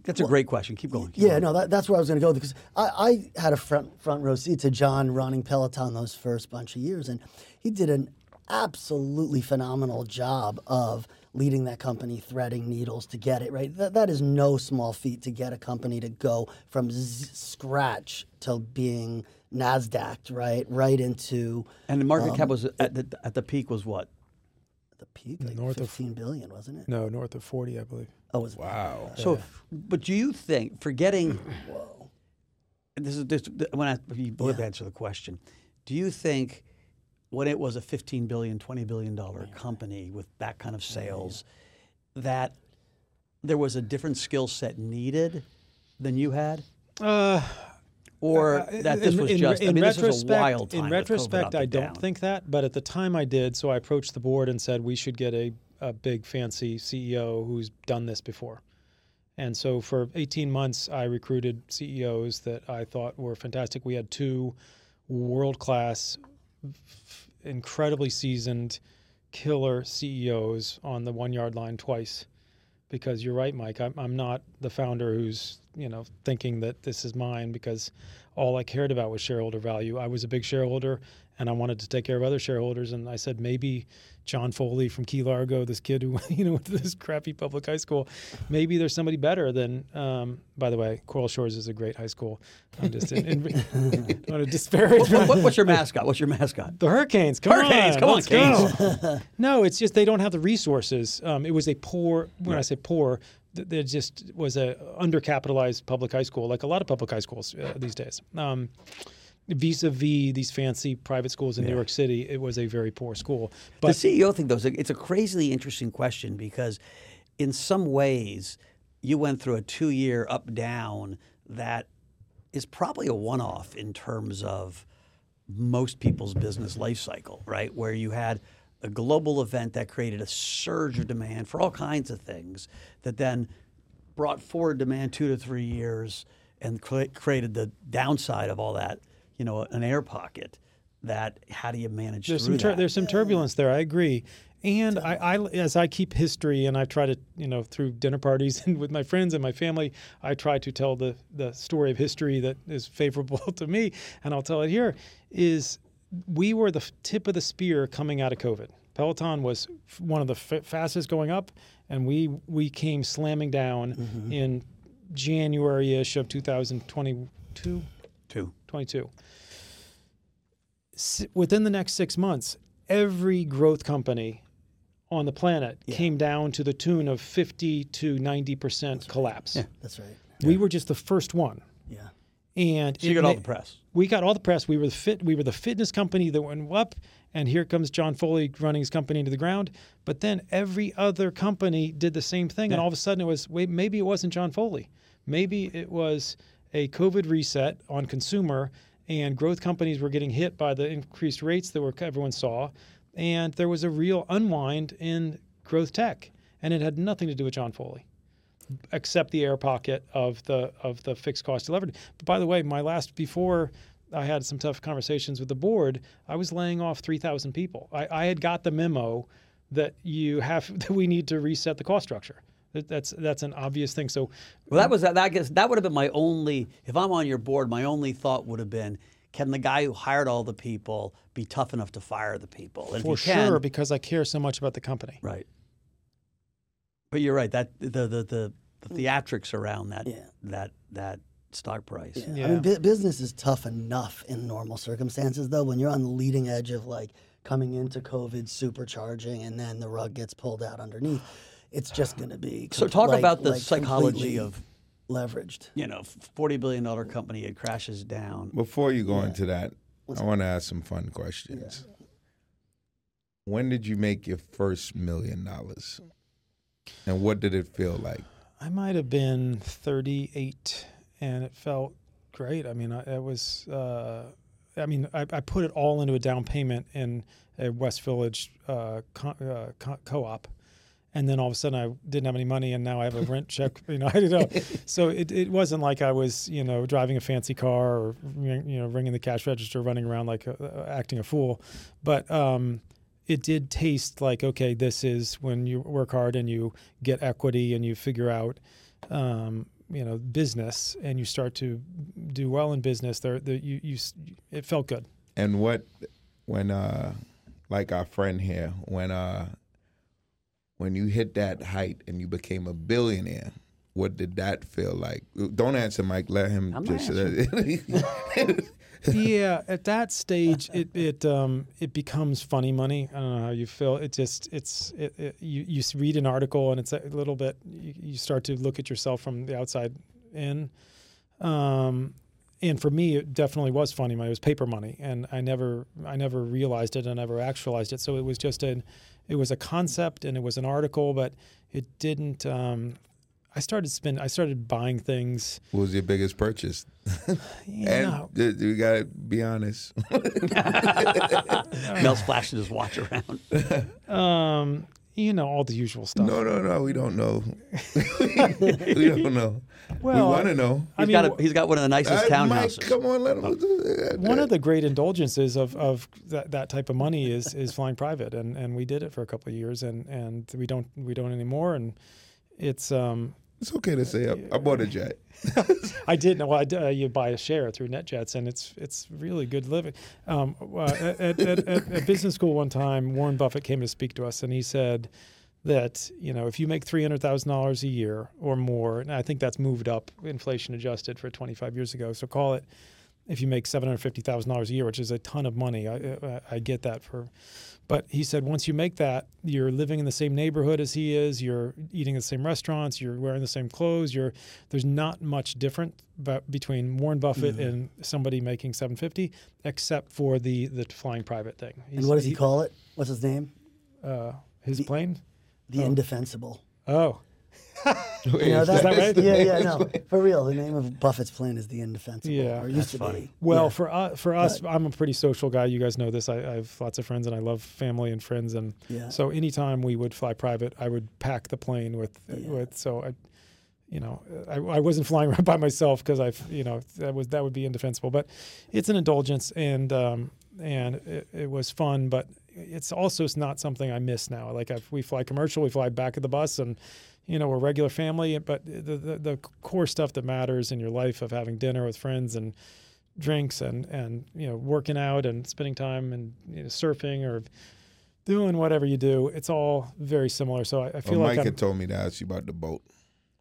That's a great question. Keep going. Keep yeah, going. no, that, that's where I was going to go because I, I had a front front row seat to John running Peloton those first bunch of years, and he did an absolutely phenomenal job of leading that company, threading needles to get it right. That, that is no small feat to get a company to go from z- scratch to being Nasdaq, right, right into And the market Um, cap was at the at the peak was what? the peak, like North of- 15 billion, wasn't it? No, north of 40, I believe. Oh, was Wow. So, but do you think forgetting? and This is this, when I if you both answer the question. Do you think when it was a 15 billion, 20 billion dollar company with that kind of sales, that there was a different skill set needed than you had, Uh, or that this in, was in- just? I mean, this was a retrospect, wild time. in retrospect, I don't down. think that, but at the time I did. So I approached the board and said we should get a, a big fancy CEO who's done this before. And so for 18 months, I recruited CEOs that I thought were fantastic. We had two world class, incredibly seasoned, killer CEOs on the one yard line twice. Because you're right, Mike. I'm, I'm not the founder who's you know thinking that this is mine because all I cared about was shareholder value. I was a big shareholder and I wanted to take care of other shareholders. And I said maybe John Foley from Key Largo, this kid who you know went to this crappy public high school, maybe there's somebody better than. Um, by the way, Coral Shores is a great high school. I'm just in, in, want to disparage. What- what- what's your mascot? What's your mascot? The Hurricanes, come Hurricanes, on, come on, Canes. no, it's just they don't have the resources. Um, it was a poor. When I say poor, th- there just was a undercapitalized public high school, like a lot of public high schools uh, these days. Um, vis-a-vis these fancy private schools in New York City, it was a very poor school. But the CEO thing, though, is a- it's a crazily interesting question because, in some ways, you went through a two-year up down that is probably a one-off in terms of most people's business life cycle, right? Where you had a global event that created a surge of demand for all kinds of things that then brought forward demand two to three years and cre- created the downside of all that, you know, an air pocket. That how do you manage there's through some tur- that? there's some turbulence there. I agree. And I, I, as I keep history, and I try to, you know, through dinner parties and with my friends and my family, I try to tell the the story of history that is favorable to me, and I'll tell it here. Is we were the tip of the spear coming out of COVID. Peloton was one of the f- fastest going up, and we we came slamming down mm-hmm. in January-ish of 2022. Two. 22. S- within the next six months, every growth company on the planet came down to the tune of 50 to 90% collapse. Yeah, That's right. We were just the first one. Yeah. And So you it got all the press. we got all the press. We were the fit. We were the fitness company that went up, and here comes John Foley running his company into the ground. But then every other company did the same thing, and all of a sudden it was wait, maybe it wasn't John Foley, maybe it was a COVID reset on consumer, and growth companies were getting hit by the increased rates that were everyone saw, and there was a real unwind in growth tech, and it had nothing to do with John Foley except the air pocket of the of the fixed cost leverage. But by the way, my last before I had some tough conversations with the board, I was laying off three thousand people. I, I had got the memo that you have that we need to reset the cost structure. That, that's that's an obvious thing. So Well, that was that. I guess that would have been my only. If I'm on your board, my only thought would have been, can the guy who hired all the people be tough enough to fire the people? And for can, sure, because I care so much about the company. right. But you're right. That the the the, the theatrics around that Yeah. that that stock price. Yeah. I mean, bu- business is tough enough in normal circumstances, though. When you're on the leading edge of like coming into COVID, supercharging, and then the rug gets pulled out underneath, it's just going to be. So talk like- about the like psychology of leveraged. you know forty billion dollar company. It crashes down. Before you go into that, I want to ask some fun questions. When did you make your first million dollars? And what did it feel like? I might have been 38, and it felt great. I mean, I, it was uh, I mean, I, I put it all into a down payment in a West Village uh, co- uh, co-op, and then all of a sudden I didn't have any money, and now I have a rent check. You know, I don't know. So it, it wasn't like I was you know driving a fancy car or you know ringing the cash register, running around like acting a fool, but. Um, it did taste like okay, this is when you work hard and you get equity and you figure out um, you know business and you start to do well in business there the, you, you it felt good And what when uh like our friend here, when uh when you hit that height and you became a billionaire, what did that feel like? Don't answer, Mike. Let him I'm just. yeah at that stage it it um it becomes funny money i don't know how you feel it just it's it, it you you read an article and it's a little bit you, you start to look at yourself from the outside in um and for me it definitely was funny money it was paper money and i never i never realized it and never actualized it so it was just an it was a concept and it was an article but it didn't um i started spend i started buying things what was your biggest purchase? yeah, And th- we gotta be honest. Mel's flashing his watch around. Um, you know all the usual stuff. no, no, no. We don't know. we don't know. Well, we want to know. I He's mean, got, a, he's got one of the nicest Uh, Mike, townhouses. come on, let him. one of the great indulgences of, of that, that type of money is is flying private, and, and we did it for a couple of years, and, and we don't we don't anymore, and it's um It's okay to say I, I bought a jet. I did know well, I uh, you buy a share through NetJets, and it's it's really good living. Um, uh, at, at, at, at business school one time, Warren Buffett came to speak to us, and he said that you know if you make three hundred thousand dollars a year or more, and I think that's moved up inflation adjusted for twenty five years ago. So call it if you make seven hundred fifty thousand dollars a year, which is a ton of money. I, I, I get that for. But he said once you make that, you're living in the same neighborhood as he is. You're eating at the same restaurants. You're wearing the same clothes. You're there's not much different but between Warren Buffett and somebody making 750, except for the the flying private thing. And what does he call it? What's his name? Uh, his The- plane? The Indefensible. Oh, You know that right? Yeah, yeah, no, for real. The name of Buffett's plane is the Indefensible. Yeah. or used to be. Well, Yeah. for uh, for us, I'm a pretty social guy. You guys know this. I, I have lots of friends, and I love family and friends. And Yeah. so, anytime we would fly private, I would pack the plane with Yeah. with. So I, you know, I, I wasn't flying around by myself because I, you know, that was that would be indefensible. But it's an indulgence, and um, and it, it was fun. But it's also not something I miss now. Like if we fly commercial, we fly back of the bus, and you know, we're regular family. But the, the the core stuff that matters in your life of having dinner with friends and drinks and and you know working out and spending time and you know, surfing or doing whatever you do it's all very similar so i, I feel Well, like Mike I'm, had told me to ask you about the boat.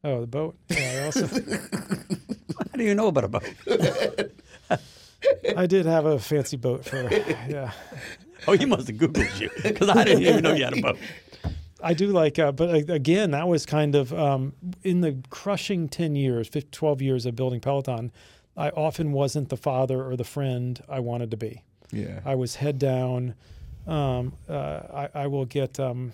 oh the boat yeah I, also, How do you know about a boat? I did have a fancy boat for yeah Oh, he must have Googled you because I didn't even know you had a boat. I do like, uh, but again, that was kind of um, in the crushing 10 years, 15, 12 years of building Peloton. I often wasn't the father or the friend I wanted to be. Yeah. I was head down. Um, uh, I, I will get um,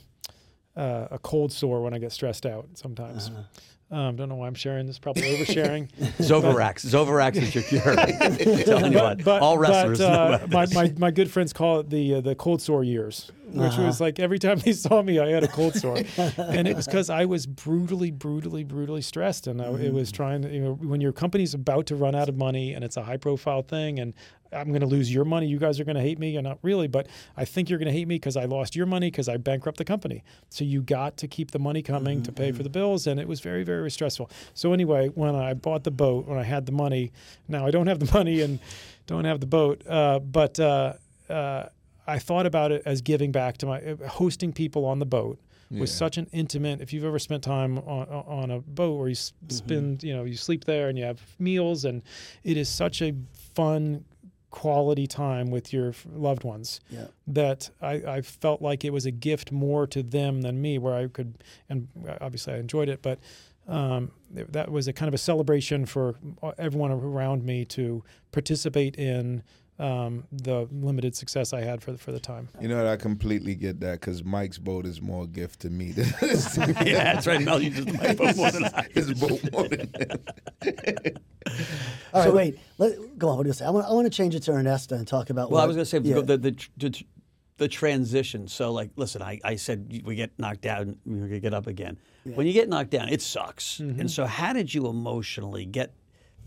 uh, a cold sore when I get stressed out sometimes. Uh-huh. Um, don't know why I'm sharing this, probably oversharing. Zovirax. Zovirax is your cure. I'm telling you what, but, all wrestlers but, know uh, about my, this. my, my good friends call it the uh, the cold sore years, which Uh-huh. was like every time they saw me, I had a cold sore, and it was because I was brutally, brutally, brutally stressed, and I, it was trying to you know when your company's about to run out of money and it's a high profile thing, and I'm going to lose your money, you guys are going to hate me, and not really, but I think you're going to hate me because I lost your money because I bankrupt the company. So you got to keep the money coming to pay for the bills, and it was very, very stressful. So anyway, when I bought the boat, when I had the money, now I don't have the money and don't have the boat, uh, but uh, uh, I thought about it as giving back to my uh, hosting people on the boat was Yeah. such an intimate. If you've ever spent time on, on a boat where you s- spend, you know, you sleep there and you have meals, and it is such a fun quality time with your loved ones Yeah. that I, I felt like it was a gift more to them than me, where I could, and obviously I enjoyed it, but um, that was a kind of a celebration for everyone around me to participate in um, the limited success I had for the, for the time. You know, what, I completely get that because Mike's boat is more a gift to me than his, yeah, that's right. Mel, you just like boat more than I. his boat more than All right, wait. Let, go on. What do you say? I want, I want to change it to Ernesta and talk about. Well, what, I was going to say yeah. the, the, the the transition. So, like, listen, I, I said we get knocked down, we're get up again. When you get knocked down, it sucks. Mm-hmm. And so, how did you emotionally get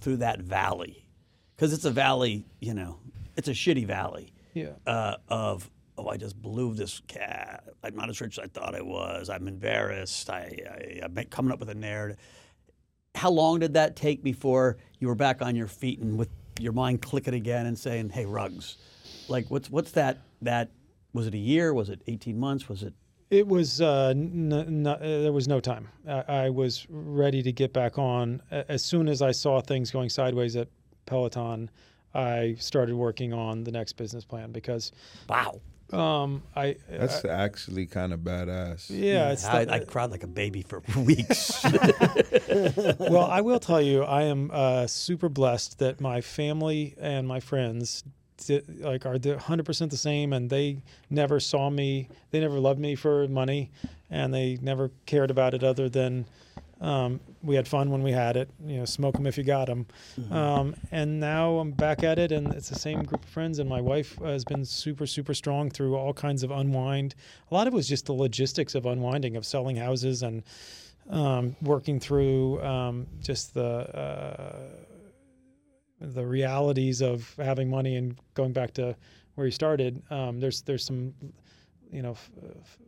through that valley? Because it's a valley, you know, it's a shitty valley. Yeah. Uh, of oh, I just blew this cat. I'm not as rich as I thought I was. I'm embarrassed. I, I I'm coming up with a narrative. How long did that take before you were back on your feet and with your mind clicking again and saying, "Hey, Rugs, like what's what's that that was it a year? Was it 18 months? Was it It was uh, n- n- uh, there was no time. I, I was ready to get back on as soon as I saw things going sideways at Peloton. I started working on the next business plan because wow? um, I That's actually kind of badass. yeah, it's I, the- I cried like a baby for weeks. well, I will tell you, I am uh, super blessed that my family and my friends di- like are 100% the same and they never saw me they never loved me for money and they never cared about it other than um, we had fun when we had it you know smoke them if you got them um, and now i'm back at it and it's the same group of friends and my wife has been super super strong through all kinds of unwind. A lot of it was just the logistics of unwinding of selling houses and um, working through um, just the uh, the realities of having money and going back to where you started. Um, there's there's some you know f- f-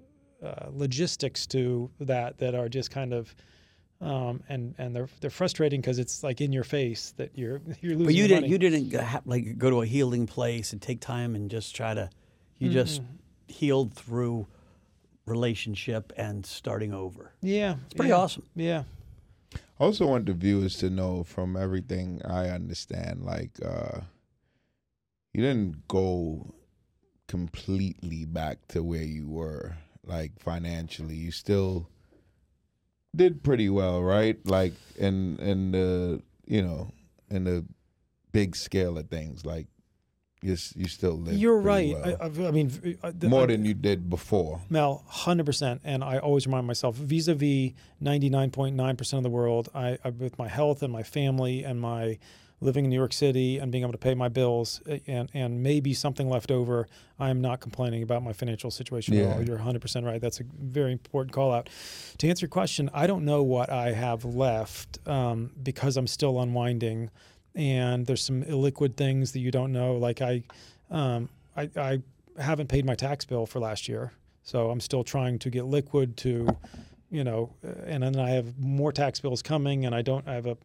uh, logistics to that that are just kind of um, and and they're they're frustrating because it's like in your face that you're you're losing. but you didn't you didn't go- ha- like go to a healing place and take time and just try to you just healed through relationship and starting over. yeah, It's pretty yeah, awesome. Yeah, I also want the viewers to know from everything I understand, like uh you didn't go completely back to where you were, like financially. You still did pretty well, right? Like in in the you know, in the big scale of things. Like you you still live you're right. well. I, I, I mean, the- more I- than you did before. Mel, hundred percent, and I always remind myself, vis-a-vis ninety nine point nine percent of the world, I, I with my health and my family and my living in New York City and being able to pay my bills uh, and and maybe something left over, I am not complaining about my financial situation at all. You're hundred percent right. That's a very important call out. To answer your question, I don't know what I have left um, because I'm still unwinding, and there's some illiquid things that you don't know. Like I, um, I, I haven't paid my tax bill for last year, so I'm still trying to get liquid to, you know, and then I have more tax bills coming, and I don't. I have a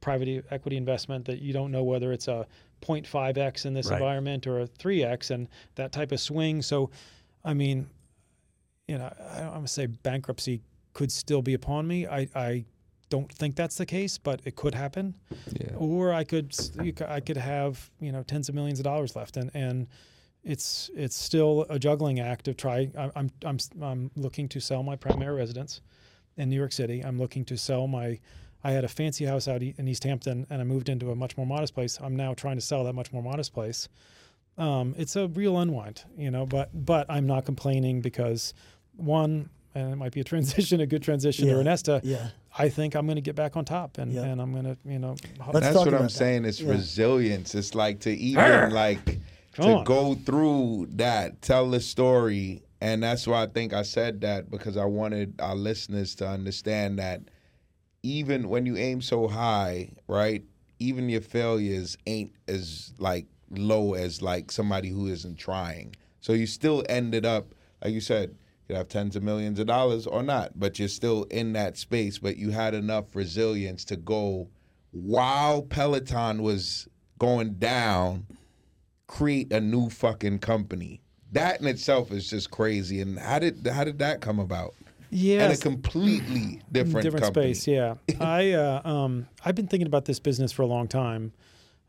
private equity investment that you don't know whether it's a 0.5x in this Right. environment or a 3x, and that type of swing. So, I mean, you know, I, I'm gonna say bankruptcy could still be upon me. I, I don't think that's the case, but it could happen Yeah. or I could s- you c- I could have you know tens of millions of dollars left, and and it's it's still a juggling act of trying. I'm I'm I'm looking to sell my primary residence in New York City. I'm looking to sell my. I had a fancy house out e- in East Hampton, and I moved into a much more modest place. I'm now trying to sell that much more modest place. Um, it's a real unwind, you know, but but I'm not complaining because one, and it might be a transition, a good transition Yeah. to Ernesta. Yeah. I think I'm going to get back on top, and, Yeah. and I'm going to, you know, Let's That's what I'm that. saying. It's Yeah. resilience. It's like to even like Come to on. go through that, tell the story, and that's why I think I said that because I wanted our listeners to understand that even when you aim so high, right? Even your failures ain't as like low as like somebody who isn't trying. So you still ended up, like you said, you have tens of millions of dollars or not, but you're still in that space. But you had enough resilience to go while Peloton was going down, create a new fucking company. That in itself is just crazy. And how did how did that come about? Yeah, In a completely different, different company. space. Yeah, I uh, um, I've been thinking about this business for a long time.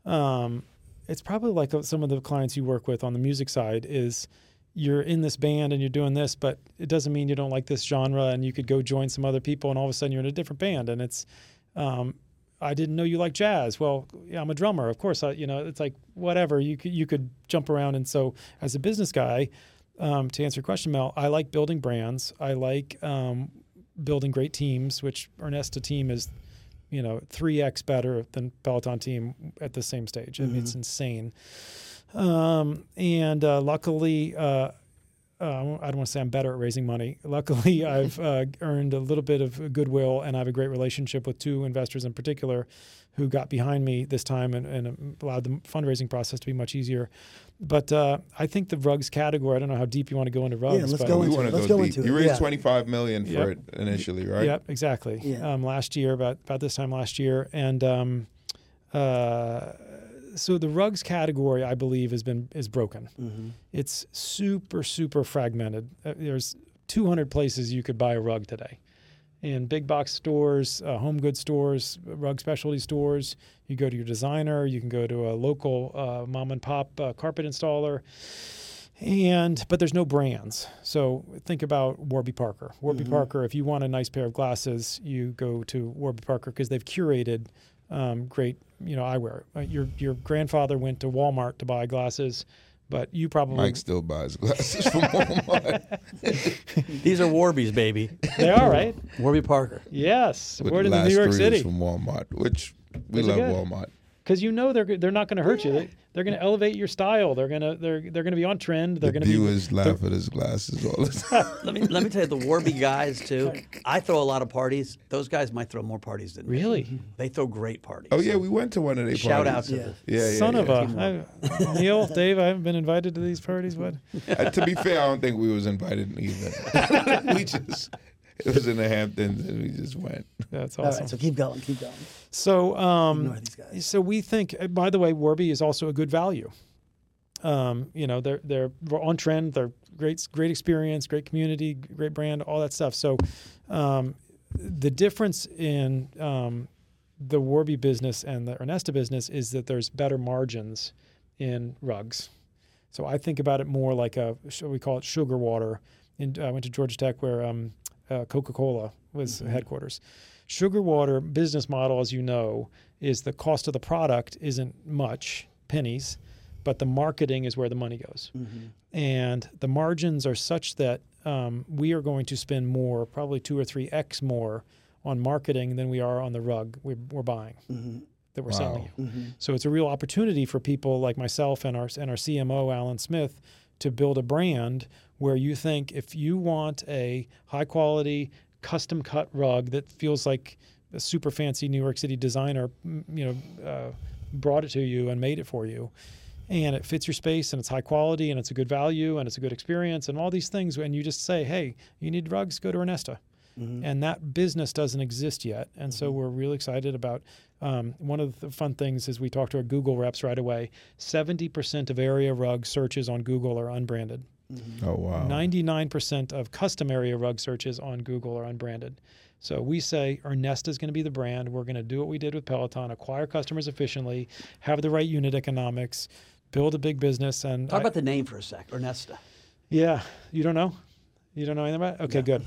Um, it's probably like uh, some of the clients you work with on the music side is you're in this band and you're doing this, but it doesn't mean you don't like this genre and you could go join some other people and all of a sudden you're in a different band and it's. Um, I didn't know you like jazz. Well, yeah, I'm a drummer. Of course, I, you know, it's like whatever. You could you could jump around, and so as a business guy, um, to answer your question, Mel, I like building brands. I like um, building great teams, which Ernesta team is you know, three x better than Peloton team at the same stage. I mean, it's Mm-hmm. insane. Um, and uh, luckily, uh, uh, I don't want to say I'm better at raising money. Luckily, I've uh, earned a little bit of goodwill, and I have a great relationship with two investors in particular, who got behind me this time and, and allowed the fundraising process to be much easier. But uh, I think the rugs category. I don't know how deep you want to go into rugs. Yeah, let's but go into it. Let's go, go deep. into you raised Yeah. 25 million for Yep. it initially, right? Yep, exactly. Yeah. Um, last year, about about this time last year, and um, uh, so the rugs category, I believe, has been is broken. Mm-hmm. It's super super fragmented. Uh, there's 200 places you could buy a rug today, in big box stores, uh, home goods stores, rug specialty stores. You go to your designer. You can go to a local uh, mom and pop uh, carpet installer and but there's no brands so think about warby parker warby parker if you want a nice pair of glasses you go to warby parker because they've curated um, great you know eyewear Uh, your your grandfather went to walmart to buy glasses but you probably Mike still buys glasses from Walmart These are Warbies, baby. they are right Warby Parker. yes with we're the in New York three City from Walmart, which we Those love. Walmart. Because you know they're they're not going to hurt you they, they're going to elevate your style they're going to they're they're going to be on trend they're The going to be viewers laugh at his glasses all the time. Let me let me tell you, the Warby guys too. I throw a lot of parties. Those guys might throw more parties than me. really They throw great parties. oh yeah, we went to one of their parties. Shout out to Yeah. the Yeah, yeah, son yeah. of a I, Neil Dave I haven't been invited to these parties but Uh, to be fair, I don't think we was invited either. we just it was in the Hamptons and we just went. that's awesome right, so keep going, keep going. So, um, these guys. so we think. uh, By the way, Warby is also a good value. Um, you know, they're they're on trend. They're great, great experience, great community, great brand, all that stuff. So, um, the difference in um, the Warby business and the Ernesta business is that there's better margins in rugs. So I think about it more like a we call it sugar water. In, I went to Georgia Tech where um, uh, Coca-Cola was headquarters. Sugar water business model, as you know, is the cost of the product isn't much pennies, but the marketing is where the money goes, and the margins are such that um, we are going to spend more, probably two or three x more, on marketing than we are on the rug we're, we're buying that we're selling Wow. you. So it's a real opportunity for people like myself and our and our CMO Alan Smith to build a brand where you think if you want a high quality custom cut rug that feels like a super fancy New York City designer, you know, uh, brought it to you and made it for you, and it fits your space and it's high quality and it's a good value and it's a good experience and all these things, and you just say, hey, you need rugs, go to Ernesta Mm-hmm. and that business doesn't exist yet. And so mm-hmm. we're really excited about um, one of the fun things is we talked to our Google reps right away. Seventy percent of area rug searches on Google are unbranded. Mm-hmm. Oh wow. Ninety-nine percent of custom area rug searches on Google are unbranded. So we say Ernesta is going to be the brand. We're going to do what we did with Peloton: acquire customers efficiently, have the right unit economics, build a big business. And Talk I- about the name for a sec, Ernesta. yeah, you don't know? You don't know anything about it? Okay, good.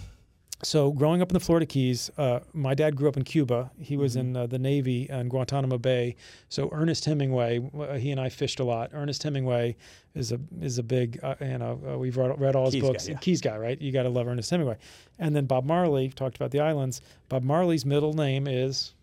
So, growing up in the Florida Keys, uh, my dad grew up in Cuba. He was in uh, the Navy in Guantanamo Bay. So, Ernest Hemingway, uh, he and I fished a lot. Ernest Hemingway is a is a big, uh, you know, uh, we've read, read all his Keys guy, books. yeah. Keys guy, right? You got to love Ernest Hemingway. And then Bob Marley talked about the islands. Bob Marley's middle name is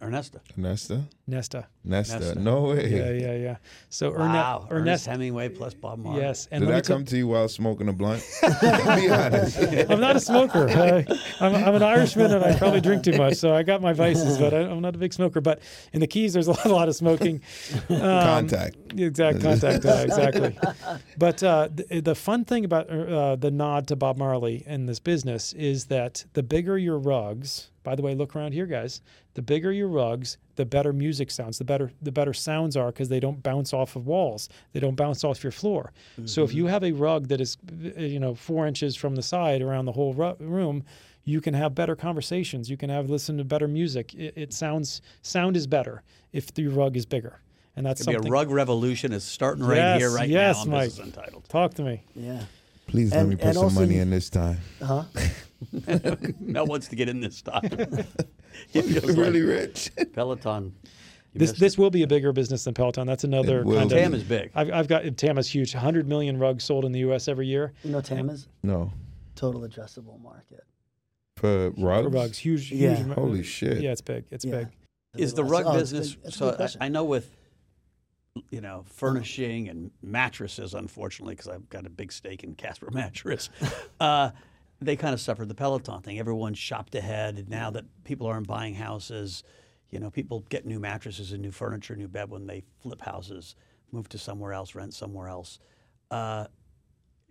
Ernesta. Nesta? Nesta. Nesta. Nesta. No way. Yeah, yeah, yeah. So, Wow. Erne- Ernest Ernest. Hemingway plus Bob Marley. Yes. And Did let me that tell- come to you while smoking a blunt? Be honest. I'm not a smoker. I, I'm, I'm an Irishman and I probably drink too much, so I got my vices, but I, I'm not a big smoker. But in the Keys, there's a lot, a lot of smoking. Um, Contact. Exact contact, uh, exactly. But uh, the, the fun thing about uh, the nod to Bob Marley in this business is that the bigger your rugs, by the way, look around here, guys. The bigger your rugs, the better music sounds. The better the better sounds are because they don't bounce off of walls. They don't bounce off your floor. So if mm-hmm. you have a rug that is, you know, four inches from the side around the whole ru- room, you can have better conversations. You can have listen to better music. It, it sounds sound is better if the rug is bigger, and that's Could be a rug revolution is starting right Yes, here, right yes, now on Mike. Untitled. Talk to me. Yeah. Please let me put some money you- in this time. Huh? Mel wants to get in this time. he We're really like rich. Peloton. you This missed this will be a bigger business than Peloton. That's another kind of. TAM is big. I've, I've got TAM's huge. 100 million rugs sold in the U.S. every year. You know TAM is No. total addressable market. For rugs? For rugs, huge, huge. Yeah. amount- Holy shit. Yeah, it's big. It's Yeah. big. Is the rug Oh, it's a business? it's so I. I know with you know furnishing and mattresses, unfortunately, because I've got a big stake in Casper mattress. uh, they kind of suffered the Peloton thing. Everyone shopped ahead, and now that people aren't buying houses, you know, people get new mattresses and new furniture, new bed when they flip houses, move to somewhere else, rent somewhere else. Uh,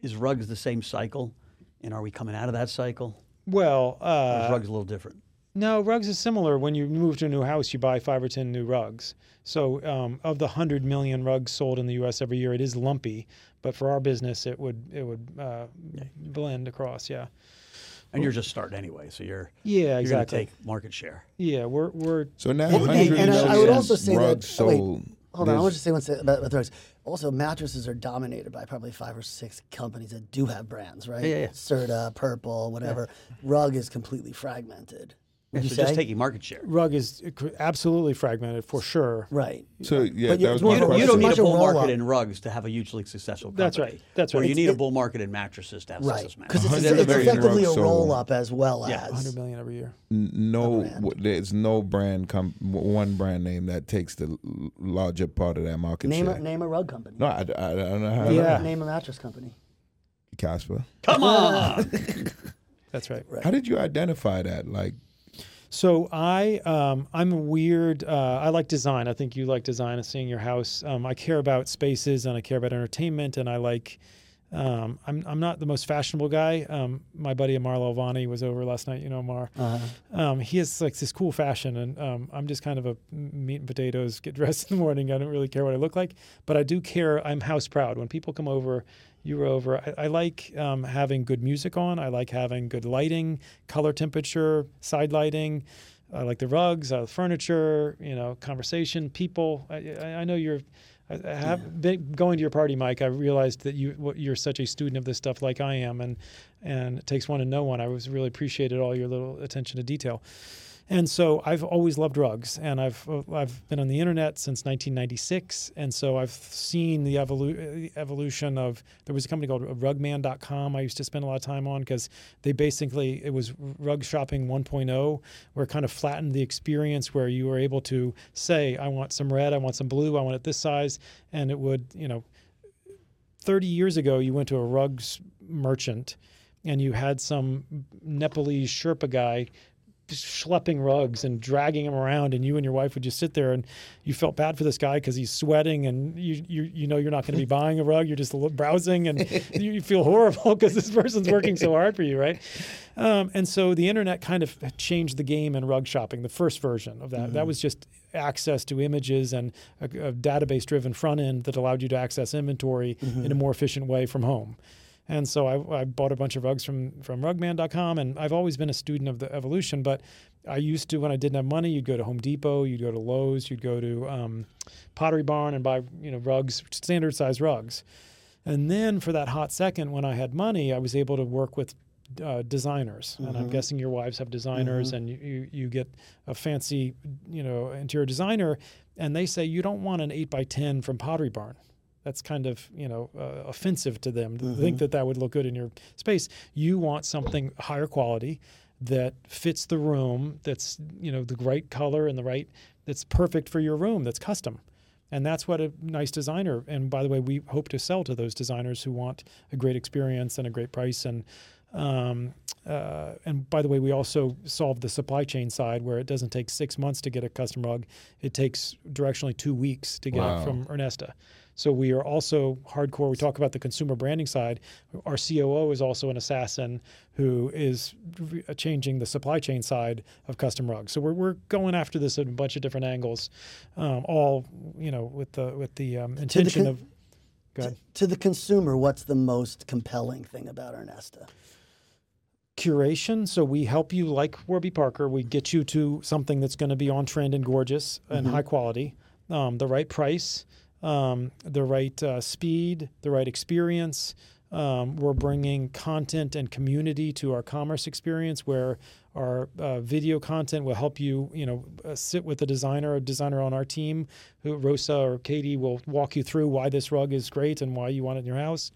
is rugs the same cycle, and are we coming out of that cycle? Well, uh, is rugs a little different? No, rugs is similar. When you move to a new house, you buy five or ten new rugs. So, um, of the hundred million rugs sold in the U.S. every year, it is lumpy. But for our business, it would it would uh, blend across. Yeah, And you're just starting anyway, so you're yeah, you're going to exactly. take market share. Yeah, we're we're So now, And- and- and I- I would also say that- rugs oh, wait. sold. Hold on, I want to say one thing about, about the rugs. Also, mattresses are dominated by probably five or six companies that do have brands, right? Yeah, yeah, yeah. Serta, Purple, whatever. Rug is completely fragmented. Would so you just taking market share. rug is absolutely fragmented for sure. right. So yeah, But you- that was you my You don't, you don't need a bull roll-up. market in rugs to have a hugely successful company. That's right. That's Or right. you It's- need a bull market in mattresses to have Right. success Because mattresses. it's, it's effectively a rugs sold. roll up as well Yeah, as. 100 million every year. No, brand. there's no brand com- one brand name that takes the larger part of that market Name share. a, name a rug company. no, I, I, I don't know how. Yeah. Name a mattress company. Casper. Come on. That's right. Right. How did you identify that? Like, So I um, I'm a weird. Uh, I like design. I think you like design and seeing your house. Um, I care about spaces and I care about entertainment and I like. Um, I'm I'm not the most fashionable guy. Um, my buddy Marlo Alvani was over last night. You know Mar. Uh, Um, he has like this cool fashion, and um, I'm just kind of a meat and potatoes. Get dressed in the morning. I don't really care what I look like, but I do care. I'm house proud. When people come over, you were over. I, I like um, having good music on. I like having good lighting, color temperature, side lighting. I like the rugs, uh, furniture. You know, conversation, people. I, I, know you're. I I have been going to your party, Mike. I realized that you you're such a student of this stuff, like I am, and and it takes one to know one. I was really appreciated all your little attention to detail. And so I've always loved rugs, and I've I've been on the internet since 1996, and so I've seen the evolu- evolution of. There was a company called Rugman.com I used to spend a lot of time on because they basically it was rug shopping 1.0, where it kind of flattened the experience, where you were able to say, I want some red, I want some blue, I want it this size, and it would you know 30 years ago, you went to a rugs merchant and you had some Nepalese Sherpa guy schlepping rugs and dragging them around and you and your wife would just sit there and you felt bad for this guy because he's sweating and you, you you know you're not going to be buying a rug you're just browsing and you, you feel horrible because this person's working so hard for you right? Um, and so the internet kind of changed the game in rug shopping the first version of that. That was just access to images and a, a database driven front end that allowed you to access inventory in a more efficient way from home and so I, I bought a bunch of rugs from from rugman.com and I've always been a student of the evolution but I used to when I didn't have money you'd go to Home Depot you'd go to Lowe's you'd go to um, Pottery Barn and buy you know rugs standard size rugs. And then for that hot second when I had money I was able to work with uh, designers. And I'm guessing your wives have designers and you, you, you get a fancy you know interior designer and they say you don't want an 8 by 10 from Pottery Barn that's kind of you know uh, offensive to them to think that that would look good in your space you want something higher quality that fits the room that's you know the right color and the right that's perfect for your room that's custom and that's what a nice designer and by the way we hope to sell to those designers who want a great experience and a great price and um, uh, and by the way, we also solve the supply chain side where it doesn't take six months to get a custom rug. It takes directionally two weeks to get Wow. it from Ernesta. So we are also hardcore. We talk about the consumer branding side. Our COO is also an assassin who is re- changing the supply chain side of custom rugs. So we're, we're going after this at a bunch of different angles, um, all you know with the with the um, intention con- of. Ahead. to the consumer, what's the most compelling thing about Ernesta? curation. So we help you, like Warby Parker, we get you to something that's going to be on trend and gorgeous and high quality, um, the right price, um, the right uh, speed, the right experience. Um, we're bringing content and community to our commerce experience, where our uh, video content will help you, you know, uh, sit with a designer, a designer on our team, who Rosa or Katie will walk you through why this rug is great and why you want it in your house.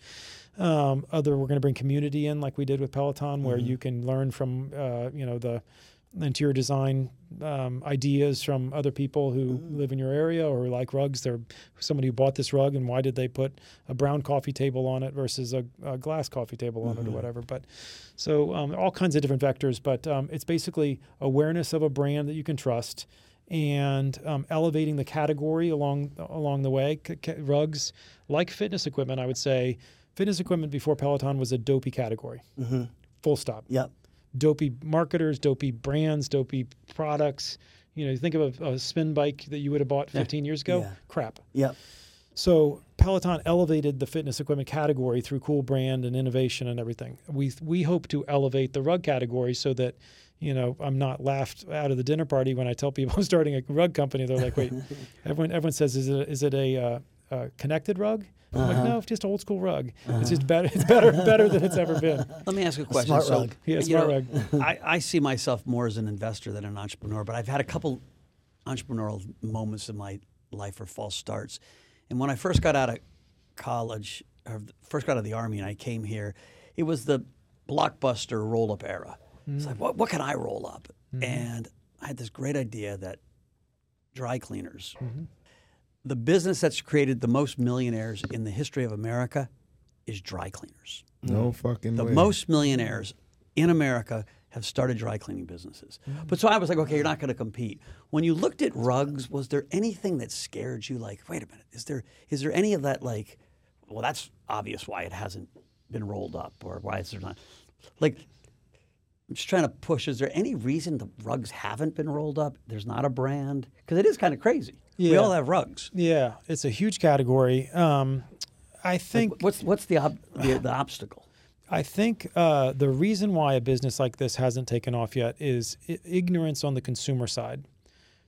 Um, other, we're going to bring community in, like we did with Peloton, where you can learn from, uh, you know, the interior design um, ideas from other people who Mm. live in your area or like rugs. They're somebody who bought this rug and why did they put a brown coffee table on it versus a, a glass coffee table on it or whatever. But so um, all kinds of different vectors. But um, it's basically awareness of a brand that you can trust and um, elevating the category along along the way. C- ca- rugs, like fitness equipment, I would say, fitness equipment before Peloton was a dopey category. Mm-hmm. Full stop. Yep. Dopey marketers, dopey brands, dopey products. You know, you think of a, a spin bike that you would have bought 15 years ago. Yeah. Crap. Yep. So Peloton elevated the fitness equipment category through cool brand and innovation and everything. We we hope to elevate the rug category so that you know I'm not laughed out of the dinner party when I tell people I'm starting a rug company. They're like, wait, everyone everyone says is it is it a uh, uh, connected rug? I'm like, uh-huh. no, it's just old school rug. It's uh-huh. just better. It's better better than it's ever been. Let me ask you a question. smart so, rug. Yeah, smart know, rug. I, I see myself more as an investor than an entrepreneur, but I've had a couple entrepreneurial moments in my life or false starts. And when I first got out of college, or first got out of the army, and I came here, it was the blockbuster roll up era. It's like, mm. what, what can I roll up? Mm-hmm. And I had this great idea that dry cleaners, mm-hmm. The business that's created the most millionaires in the history of America is dry cleaners. No mm. fucking way. The way. most millionaires in America have started dry cleaning businesses. Mm. But so I was like, okay, you're not going to compete. When you looked at rugs, was there anything that scared you? Like, wait a minute, is there is there any of that? Like, well, that's obvious why it hasn't been rolled up or why it's not. Like, I'm just trying to push. Is there any reason the rugs haven't been rolled up? There's not a brand because it is kind of crazy. We all have rugs. Yeah, it's a huge category. Um, I think What's what's the ob- the, the obstacle? I think uh, the reason why a business like this hasn't taken off yet is I- ignorance on the consumer side.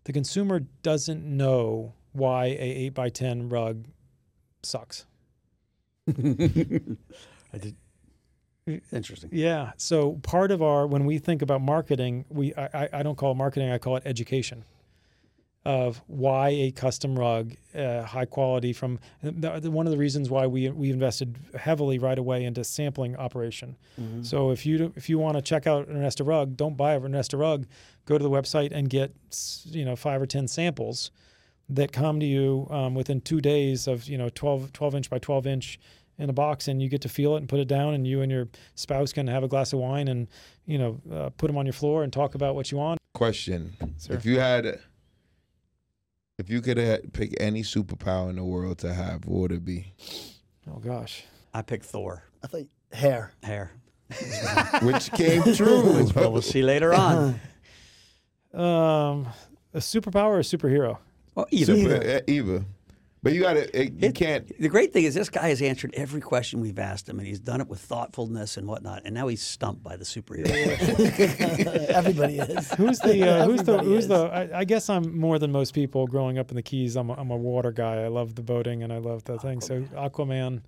The consumer doesn't know why a eight by ten rug sucks. I did. Interesting. Yeah. So part of our when we think about marketing, we I, I- don't call it marketing, I call it education of why a custom rug, uh, high quality from the, the, one of the reasons why we we invested heavily right away into sampling operation. So if you if you want to check out an Ernesta rug, don't buy an Ernesta rug. Go to the website and get you know five or ten samples that come to you um, within two days of you know 12, 12 inch by 12 inch in a box and you get to feel it and put it down and you and your spouse can have a glass of wine and you know uh, put them on your floor and talk about what you want Question: Sir. If you had, if you could ha- pick any superpower in the world to have, what would it be? oh gosh I picked Thor. I think hair. Hair. Which came true. Well, we'll see later on. um a superpower or a superhero Well, either. Super, either. But you got to. You It- can't. The great thing is this guy has answered every question we've asked him, and he's done it with thoughtfulness and whatnot. And now he's stumped by the superhero. Everybody is. who's the uh, who's the who's is. the I, I guess i'm more than most people growing up in the keys i'm a, I'm a water guy i love the boating and i love the thing so aquaman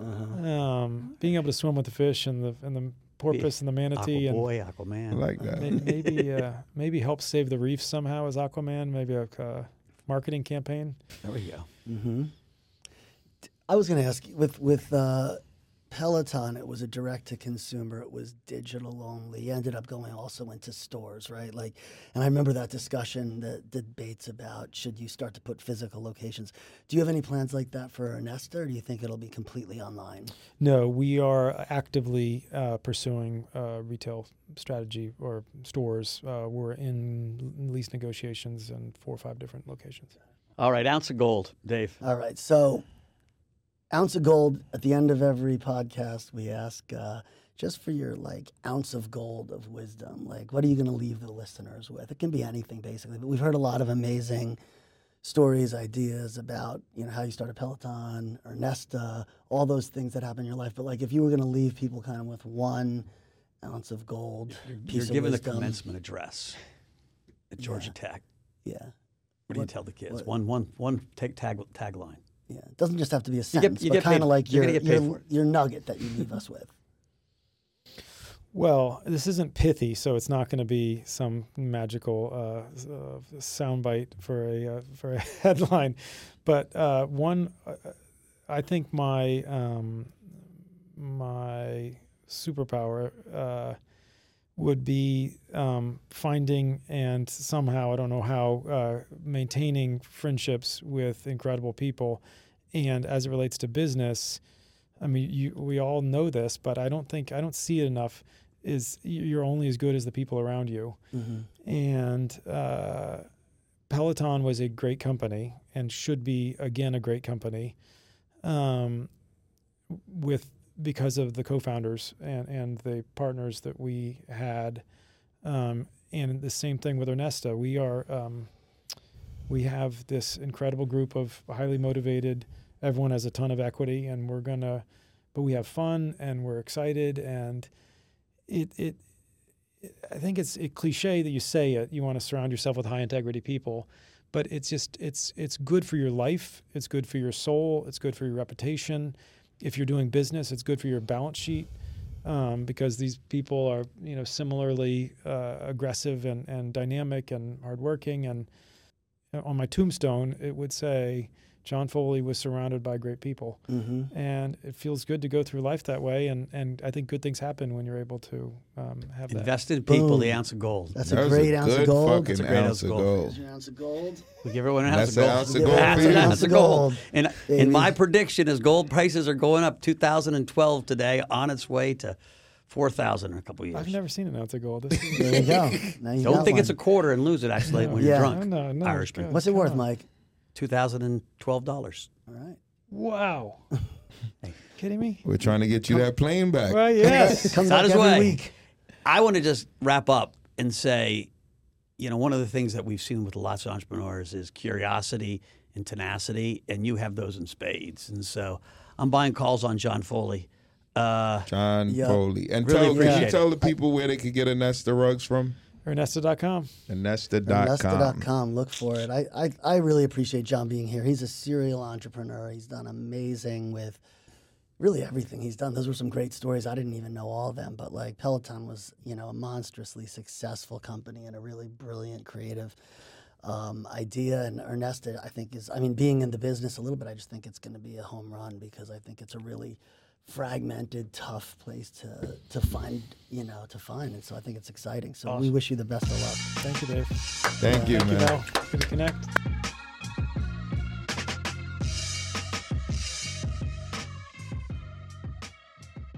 Uh-huh. um, being able to swim with the fish and the and the porpoise and the manatee and Aquaboy, I Aquaman. like that. Maybe uh, maybe help save the reef somehow as Aquaman. Maybe a uh, marketing campaign. There we go. Hmm I was going to ask you, with with uh, Peloton, it was a direct to consumer. It was digital only. You ended up going also into stores, right? Like, and I remember that discussion, the debates about should you start to put physical locations. Do you have any plans like that for Ernesta, or do you think it'll be completely online? No, we are actively uh, pursuing uh, retail strategy or stores. Uh, we're in lease negotiations in four or five different locations. All right, ounce of gold, Dave. All right. So, ounce of gold at the end of every podcast, we ask uh, just for your like ounce of gold of wisdom. Like, what are you going to leave the listeners with? It can be anything, basically. But we've heard a lot of amazing stories, ideas about you know how you started Peloton or Nesta, all those things that happen in your life. But like, if you were going to leave people kind of with one ounce of gold, piece You're of giving the commencement address at Georgia Tech. yeah. What do you tell the kids? what- One, one, one tag, tag, tagline. Yeah, it doesn't just have to be a sentence, you but get kind paid- of like you're your gonna get paid your, for it. your nugget that you leave us with. Well, this isn't pithy, so it's not going to be some magical uh, uh, soundbite for a uh, for a headline. But uh, one, uh, I think my um, my superpower uh, would be um, finding and somehow I don't know how uh, maintaining friendships with incredible people, and as it relates to business, I mean you, we all know this, but I don't think I don't see it enough. Is you're only as good as the people around you, and uh, Peloton was a great company and should be again a great company, um, with because of the co-founders and, and the partners that we had, um, and the same thing with Ernesta. We are um, we have this incredible group of highly motivated. Everyone has a ton of equity, and we're gonna, but we have fun and we're excited, and it it. I think it's a cliche that you say it. You want to surround yourself with high integrity people, but it's just it's it's good for your life. It's good for your soul. It's good for your reputation if you're doing business, it's good for your balance sheet um, because these people are, you know, similarly uh, aggressive and, and dynamic and hardworking. And on my tombstone, it would say John Foley was surrounded by great people, Mm-hmm. and it feels good to go through life that way. And, and I think good things happen when you're able to um, have. Invested in people, Boom. the ounce of gold. That's That a was great ounce of gold. That's a great ounce of gold. There's your ounce of gold. We give everyone an ounce of gold. ounce of gold that's an you. ounce Ounce of of gold. gold, And, baby. and my prediction is gold prices are going up 2012 today on its way to 4,000 in a couple years. I've never seen an ounce of gold. This is- There you go. Now you Don't got think it's a quarter and lose it actually when Yeah. you're drunk. No, no, no, Irishman. God. What's it worth, on. Mike? $2,012. All right. wow. Kidding me? We're trying to get you that plane back. Right? Yes. Comes It's on his every way. week. I want to just wrap up and say, you know, one of the things that we've seen with lots of entrepreneurs is curiosity and tenacity, and you have those in spades. And so I'm buying calls on John Foley. Uh, John Yeah. Foley. And Really tell, can appreciate you it. tell the people where they could get Ernesta rugs from? Ernesta.com. Nesta.com. Nesta.com. Look for it. I, I, I really appreciate John being here. He's a serial entrepreneur. He's done amazing with really everything he's done. Those were some great stories. I didn't even know all of them, but like Peloton was, you know, a monstrously successful company and a really brilliant, creative um, idea. And Ernesta, I think, is, I mean, being in the business a little bit, I just think it's going to be a home run because I think it's a really fragmented, tough place to to find, you know, to find. And so I think it's exciting. So we wish you the best of luck. Thank you, Dave. Thank you, Thank you, man. Val. Good to connect.